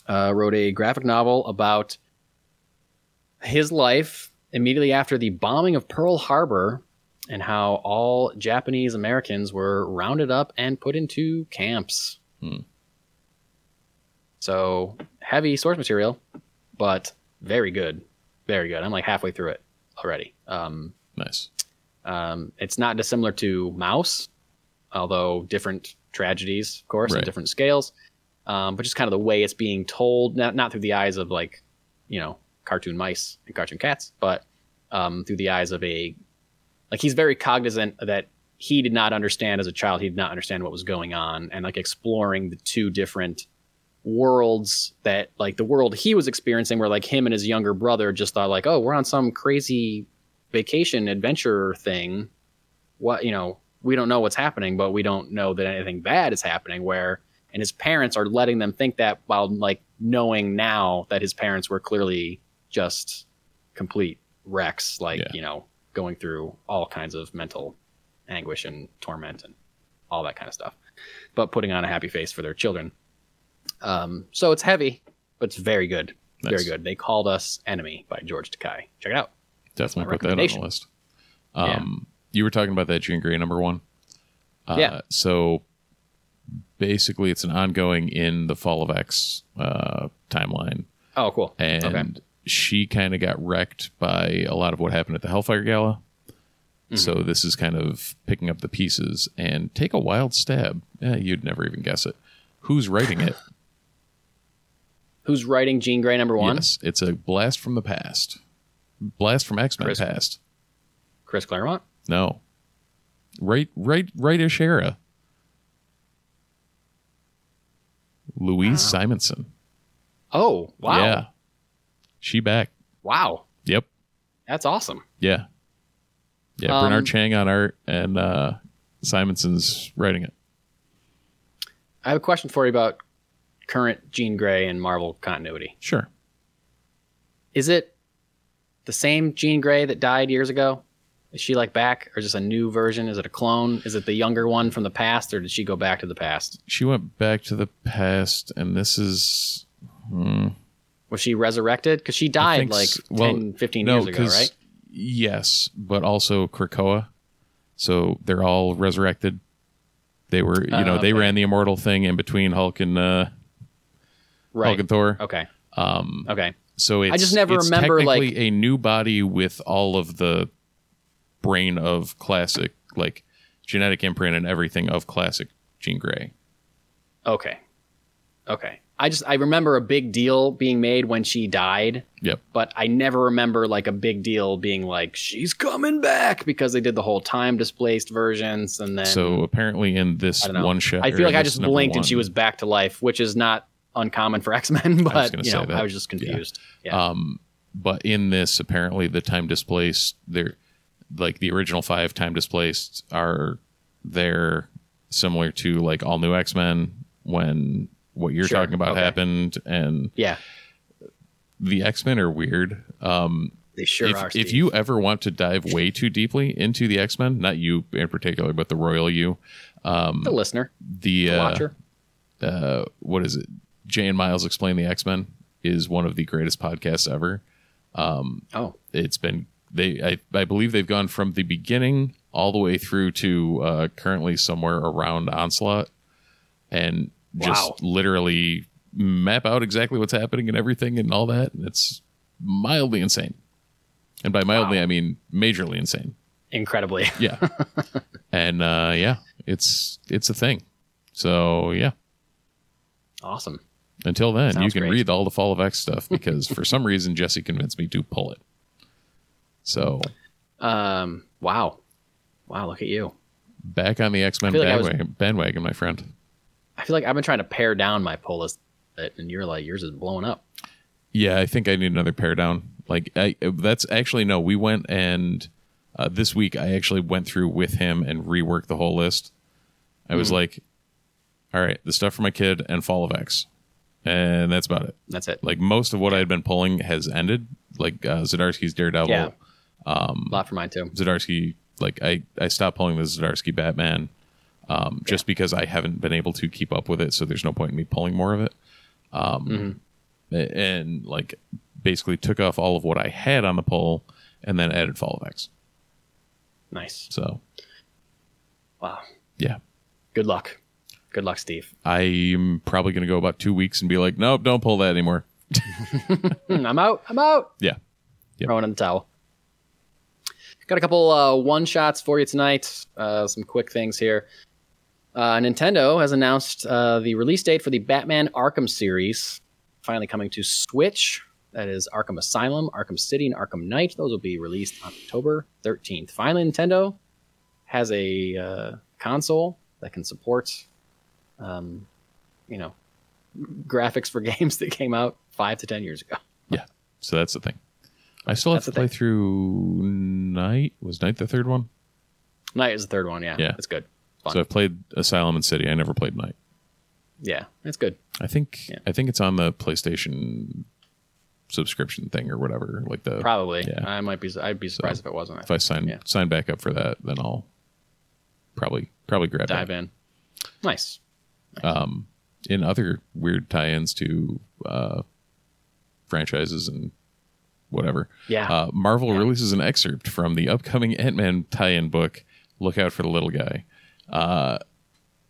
uh, wrote a graphic novel about his life immediately after the bombing of Pearl Harbor and how all Japanese Americans were rounded up and put into camps.
Hmm.
So heavy source material, but very good. Very good. I'm like halfway through it already. Um,
nice.
um, it's not dissimilar to Maus, although different tragedies, of course,
Right.
different scales. Um, but just kind of the way it's being told, not not through the eyes of like, you know, cartoon mice and cartoon cats, but um, through the eyes of a like he's very cognizant that he did not understand as a child. He did not understand what was going on, and like exploring the two different worlds that like the world he was experiencing, where like him and his younger brother just thought like, oh, we're on some crazy vacation adventure thing what you know we don't know what's happening but we don't know that anything bad is happening where and his parents are letting them think that while like knowing now that his parents were clearly just complete wrecks like
Yeah.
you know going through all kinds of mental anguish and torment and all that kind of stuff but putting on a happy face for their children. Um, so it's heavy but it's very good. Very good. They called us enemy by george takei. Check it out.
Definitely
my
put that on the list.
Yeah.
You were talking about that Jean Grey number one. Uh,
Yeah.
So basically, it's an ongoing in the Fall of X uh, timeline,
oh cool
and
okay
she kind of got wrecked by a lot of what happened at the Hellfire Gala.
Mm-hmm.
So this is kind of picking up the pieces and take a wild stab. Eh, you'd never even guess it. Who's writing it?
Who's writing Jean Grey number one?
yes, it's a blast from the past. Blast from X Men past.
Chris Claremont.
No. Right, right, rightish era. Louise Simonson.
Oh, wow.
Yeah. She back.
Wow.
Yep.
That's awesome.
Yeah. Yeah.
Um,
Bernard Chang on art and uh, Simonson's writing it.
I have a question for you about current Jean Grey and Marvel continuity.
Sure.
Is it the same Jean Grey that died years ago? Is she like back or this a new version? Is it a clone? Is it the younger one from the past or did she go back to the past?
She went back to the past, and this is. hmm,
Was she resurrected? Because she died like
s-
10,
well,
15
no,
years ago, right?
Yes, but also Krakoa. So they're all resurrected. They were, you
Oh,
know, they ran the immortal thing in between Hulk and uh,
Right.
Hulk and Thor.
Okay.
Um,
Okay.
So it's,
just never
it's
remember, like-
a new body with all of the brain of classic, like genetic imprint and everything of classic Jean Grey.
Okay. Okay. I just I remember a big deal being made when she died,
Yep.
but I never remember like a big deal being like she's coming back because they did the whole time displaced versions and then
so apparently in this
I
one shot,
I feel like I just blinked and she was back to life, which is not uncommon for X Men, but
gonna
you know,
that.
I was just confused. Yeah.
Um, but in this, apparently the time displaced, there, like the original five time displaced are there similar to like all new x-men when what you're
Sure,
talking about
okay.
happened and
Yeah,
the x-men are weird um
they sure
if,
are.
if you ever want to dive way too deeply into the x-men not you in particular but the royal you um
the listener,
the
the
uh,
watcher,
uh, what is it? Jay and Miles explain the X Men is one of the greatest podcasts ever.
Um oh,
It's been they I, I believe they've gone from the beginning all the way through to uh, currently somewhere around Onslaught, and just
Wow.
literally map out exactly what's happening and everything and all that. And it's mildly insane. And by mildly,
Wow.
I mean majorly insane.
incredibly.
Yeah, and uh, yeah, it's it's a thing. So yeah,
awesome.
Until then, you can
great.
read all the Fall of X stuff because for some reason Jesse convinced me to pull it. So
Um, wow, wow, look at you.
back on the X Men
I like I was-
bandwagon, bandwagon, my friend.
I feel like I've been trying to pare down my pull list, and you're like yours is blowing up.
Yeah, I think I need another pair down. Like I, that's actually no. We went and uh, this week I actually went through with him and reworked the whole list. I
Hmm.
was like, all right, the stuff for my kid and Fall of X, and that's about it.
That's it.
Like most of what I had been pulling has ended. Like uh, Zdarsky's Daredevil.
Yeah. A lot for mine too.
Zdarsky, like I, I stopped pulling the Zdarsky Batman um, just because I haven't been able to keep up with it. So there's no point in me pulling more of it. Um, a- And like basically took off all of what I had on the pull and then added Fall of X.
Nice.
So
Wow.
yeah,
Good luck. Good luck, Steve.
I'm probably going to go about two weeks and be like, nope, don't pull that anymore.
I'm out. I'm out.
Yeah. Yep.
Throwing in the towel. Got a couple uh, one shots for you tonight. Uh, some quick things here. Uh, Nintendo has announced uh, the release date for the Batman Arkham series, finally coming to Switch. That is Arkham Asylum, Arkham City, and Arkham Knight. Those will be released on October 13th. Finally, Nintendo has a uh, console that can support, um, you know, graphics for games that came out five to ten years ago.
Yeah. So that's the thing. I still have
That's
to play
thing.
through Knight. Was Knight the third one?
Knight is the third one. Yeah,
Yeah.
it's good. Fun.
So I've played Asylum and City. I never played Knight.
yeah, it's good.
I think
Yeah.
I think it's on the PlayStation subscription thing or whatever. Like the
Probably.
Yeah.
I might be. I'd be surprised if it wasn't.
if I sign
Yeah.
sign back up for that, then I'll probably probably grab
dive
it.
in. Nice.
Um, In other weird tie-ins to uh, franchises and whatever.
Yeah.
Uh, Marvel releases an excerpt from the upcoming Ant-Man tie-in book. Look out for the little guy. Uh,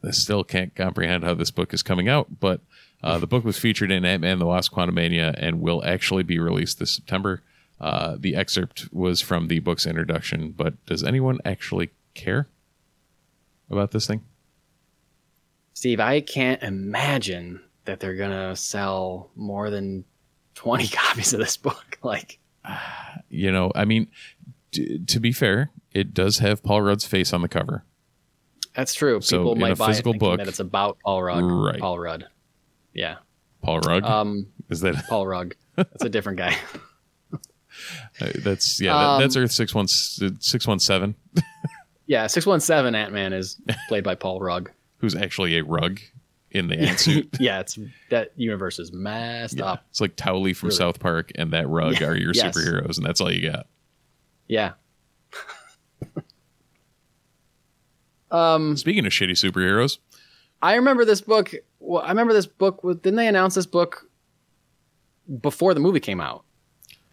I still can't comprehend how this book is coming out, but uh, the book was featured in Ant-Man: The Wasp: Quantumania and will actually be released this September. Uh, the excerpt was from the book's introduction, but does anyone actually care about this thing?
Steve, I can't imagine that they're gonna sell more than twenty copies of this book. Like,
You know, I mean, t- to be fair, it does have Paul Rudd's face on the cover.
that's true.
So
People
in
might
a
buy
physical
it
book-
that it's about Paul Rudd.
Right.
Paul Rudd. Yeah.
Paul Rugg
Um,
is that?
Paul Rudd? That's a different guy.
That's yeah. that-
Um,
that's Earth six one six one seven.
yeah, six one seven Ant Man is played by Paul Rugg.
Who's actually a rug in the ant suit?
yeah, it's that universe is messed
Yeah.
up.
It's like Towelie from
Really.
South Park and that rug
Yeah.
are your
Yes.
superheroes, and that's all you got.
Yeah. um,
Speaking of shitty superheroes,
I remember this book. Well, I remember this book. Didn't they announce this book before the movie came out?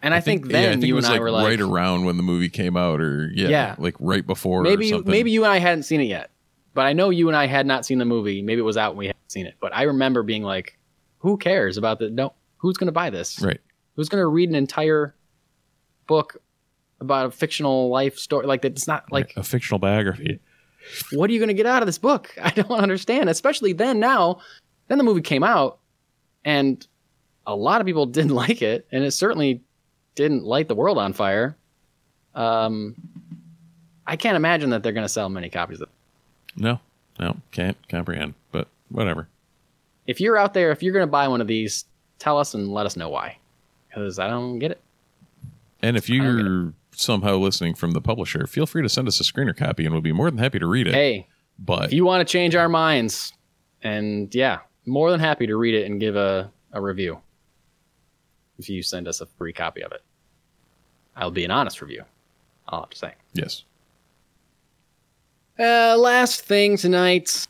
And I, think,
yeah,
then
I think
you
it was
and I
like
were like,
right around when the movie came out, or yeah,
Yeah.
like right before. or
maybe maybe you and I hadn't seen it yet, but I know you and I had not seen the movie. Maybe it was out and we hadn't seen it. But I remember being like, "Who cares about the no? Who's going to buy this?
right.
Who's going to read an entire book about a fictional life story like that? It's not like
a fictional biography.
what are you going to get out of this book? I don't understand. Especially then, now, then the movie came out, and a lot of people didn't like it, and it certainly didn't light the world on fire. Um, I can't imagine that they're going to sell many copies of it.
No, no, can't comprehend. But whatever.
If you're out there, if you're going to buy one of these, tell us and let us know why, because I don't get it.
And if you're somehow listening from the publisher, feel free to send us a screener copy, and we'll be more than happy to read it.
Hey,
but
if you want to change our minds, and yeah, more than happy to read it and give a, a review. If you send us a free copy of it, I'll be an honest review. I'll have to say.
yes,
Uh, last thing tonight,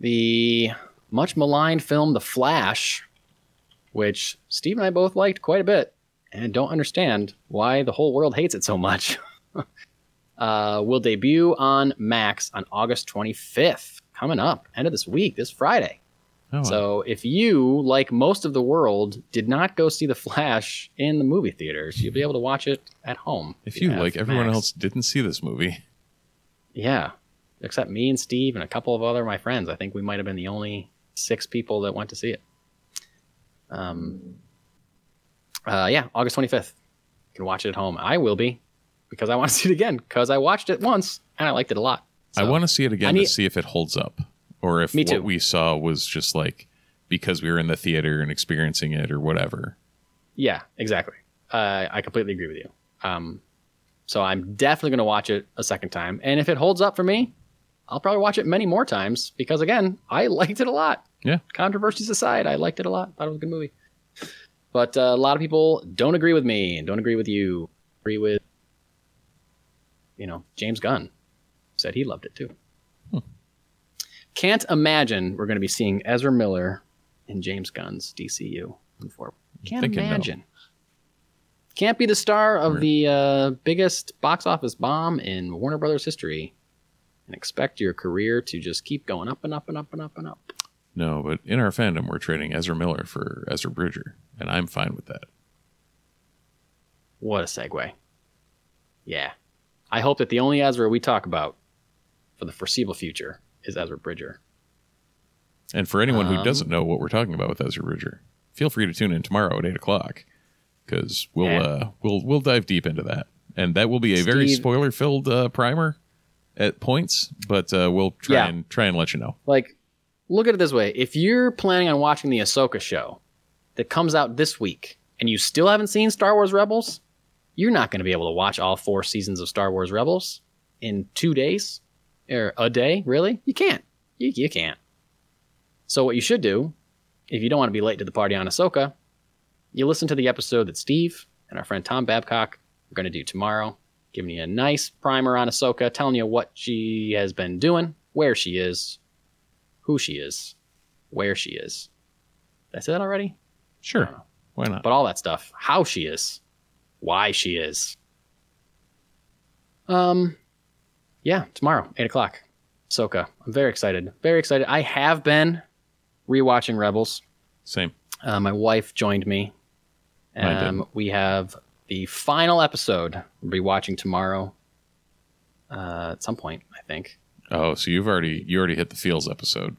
the much maligned film The Flash, which Steve and I both liked quite a bit, and don't understand why the whole world hates it so much. uh, will debut on Max on August 25th, coming up, end of this week, this Friday.
oh,
So if you, like most of the world, did not go see The Flash in the movie theaters, you'll be able to watch it at home.
if you like everyone
Max.
else didn't see this movie,
Yeah, except me and Steve and a couple of other of my friends. I think we might have been the only six people that went to see it. Um, uh, yeah, August 25th. You can watch it at home. I will be because I want to see it again because I watched it once and I liked it a lot.
I want to see it again
need-
to see if it holds up, or if what
too.
we saw was just like because we were in the theater and experiencing it, or whatever.
Yeah, exactly. Uh, I completely agree with you. Um, so I'm definitely going to watch it a second time. And if it holds up for me, I'll probably watch it many more times because, again, I liked it a lot.
Yeah.
Controversies aside, I liked it a lot. Thought it was a good movie. But uh, a lot of people don't agree with me and don't agree with you. Agree with, you know, James Gunn said he loved it too. Can't imagine we're going to be seeing Ezra Miller in James Gunn's DCU. Before. Can't
thinking no.
imagine. Can't be the star of the uh, biggest box office bomb in Warner Brothers history and expect your career to just keep going up and up and up and up and up.
No, but in our fandom, we're trading Ezra Miller for Ezra Bridger, and I'm fine with that.
What a segue. Yeah. I hope that the only Ezra we talk about for the foreseeable future is Ezra Bridger.
And for anyone who
Um,
doesn't know what we're talking about with Ezra Bridger, feel free to tune in tomorrow at eight o'clock because we'll
Yeah.
uh, we'll we'll dive deep into that, and that will be a very spoiler filled uh, primer at points, but uh, we'll try
Yeah.
and try and let you know.
Like, look at it this way if you're planning on watching the Ahsoka show that comes out this week and you still haven't seen Star Wars Rebels, you're not going to be able to watch all four seasons of Star Wars Rebels in two days or a day, really? You can't. You, you can't. So, what you should do, if you don't want to be late to the party on Ahsoka, you listen to the episode that Steve and our friend Tom Babcock are going to do tomorrow, giving you a nice primer on Ahsoka, telling you what she has been doing, where she is, who she is, where she is. Did I say that already?
Sure, why not?
But all that stuff, how she is, why she is. Um, yeah, tomorrow, eight o'clock, Ahsoka. I'm very excited. Very excited. I have been rewatching Rebels.
Same.
Uh, my wife joined me. Um, we have the final episode we'll be watching tomorrow. Uh, at some point, I think.
Oh, so you've already you already hit the feels episode.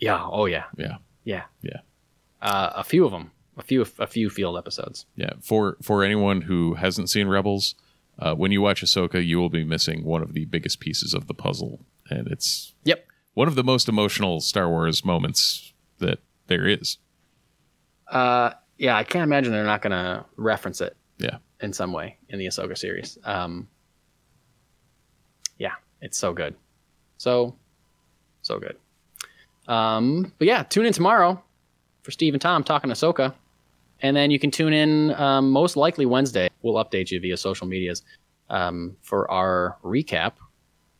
Yeah. Oh yeah.
Yeah,
Yeah.
Yeah.
Uh, a few of them. A few. A few field episodes.
yeah. For for anyone who hasn't seen Rebels, uh, when you watch Ahsoka, you will be missing one of the biggest pieces of the puzzle, and it's
Yep.
one of the most emotional Star Wars moments that there is.
Uh, yeah. I can't imagine they're not going to reference it
Yeah.
in some way in the Ahsoka series. Um, yeah, it's so good. So, so good. Um, but yeah, tune in tomorrow for Steve and Tom talking Ahsoka. And then you can tune in um, most likely Wednesday. We'll update you via social medias um, for our recap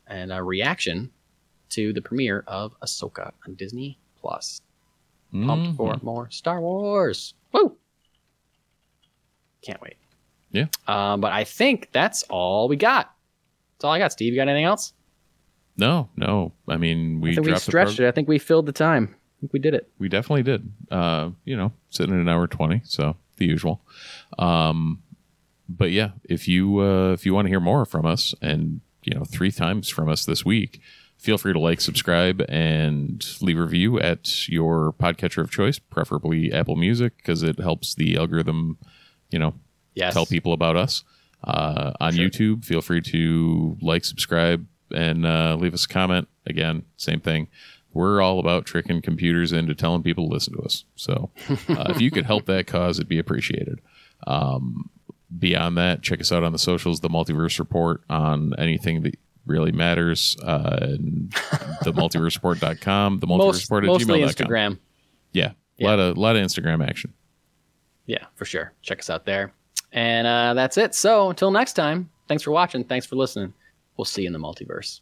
and a reaction to the premiere of Ahsoka on Disney Plus. Pumped
Mhm.
for more Star Wars. Woo! Can't wait.
Yeah.
Um, but I think that's all we got. That's all I got. Steve, you got anything else?
No, no. I mean, we
I we stretched it. I think we filled the time. I think we did it.
We definitely did. Uh, you know, sitting at an hour twenty, so the usual. Um, but yeah, if you uh, if you want to hear more from us, and you know, three times from us this week, feel free to like, subscribe, and leave a review at your podcatcher of choice, preferably Apple Music, because it helps the algorithm. You know,
Yes.
tell people about us. Uh, on YouTube, feel free to like, subscribe, and uh, leave us a comment. Again, same thing. We're all about tricking computers into telling people to listen to us. So uh, if you could help that cause, it'd be appreciated. Um, beyond that, check us out on the socials, the Multiverse Report on anything that really matters. Uh, the multiverseport.com, the multiverse
Most,
report at
mostly
gmail.com.
Instagram.
Yeah. A lot of lot of Instagram action.
Yeah, for sure. Check us out there. And uh, that's it. So until next time, thanks for watching. Thanks for listening. We'll see you in the multiverse.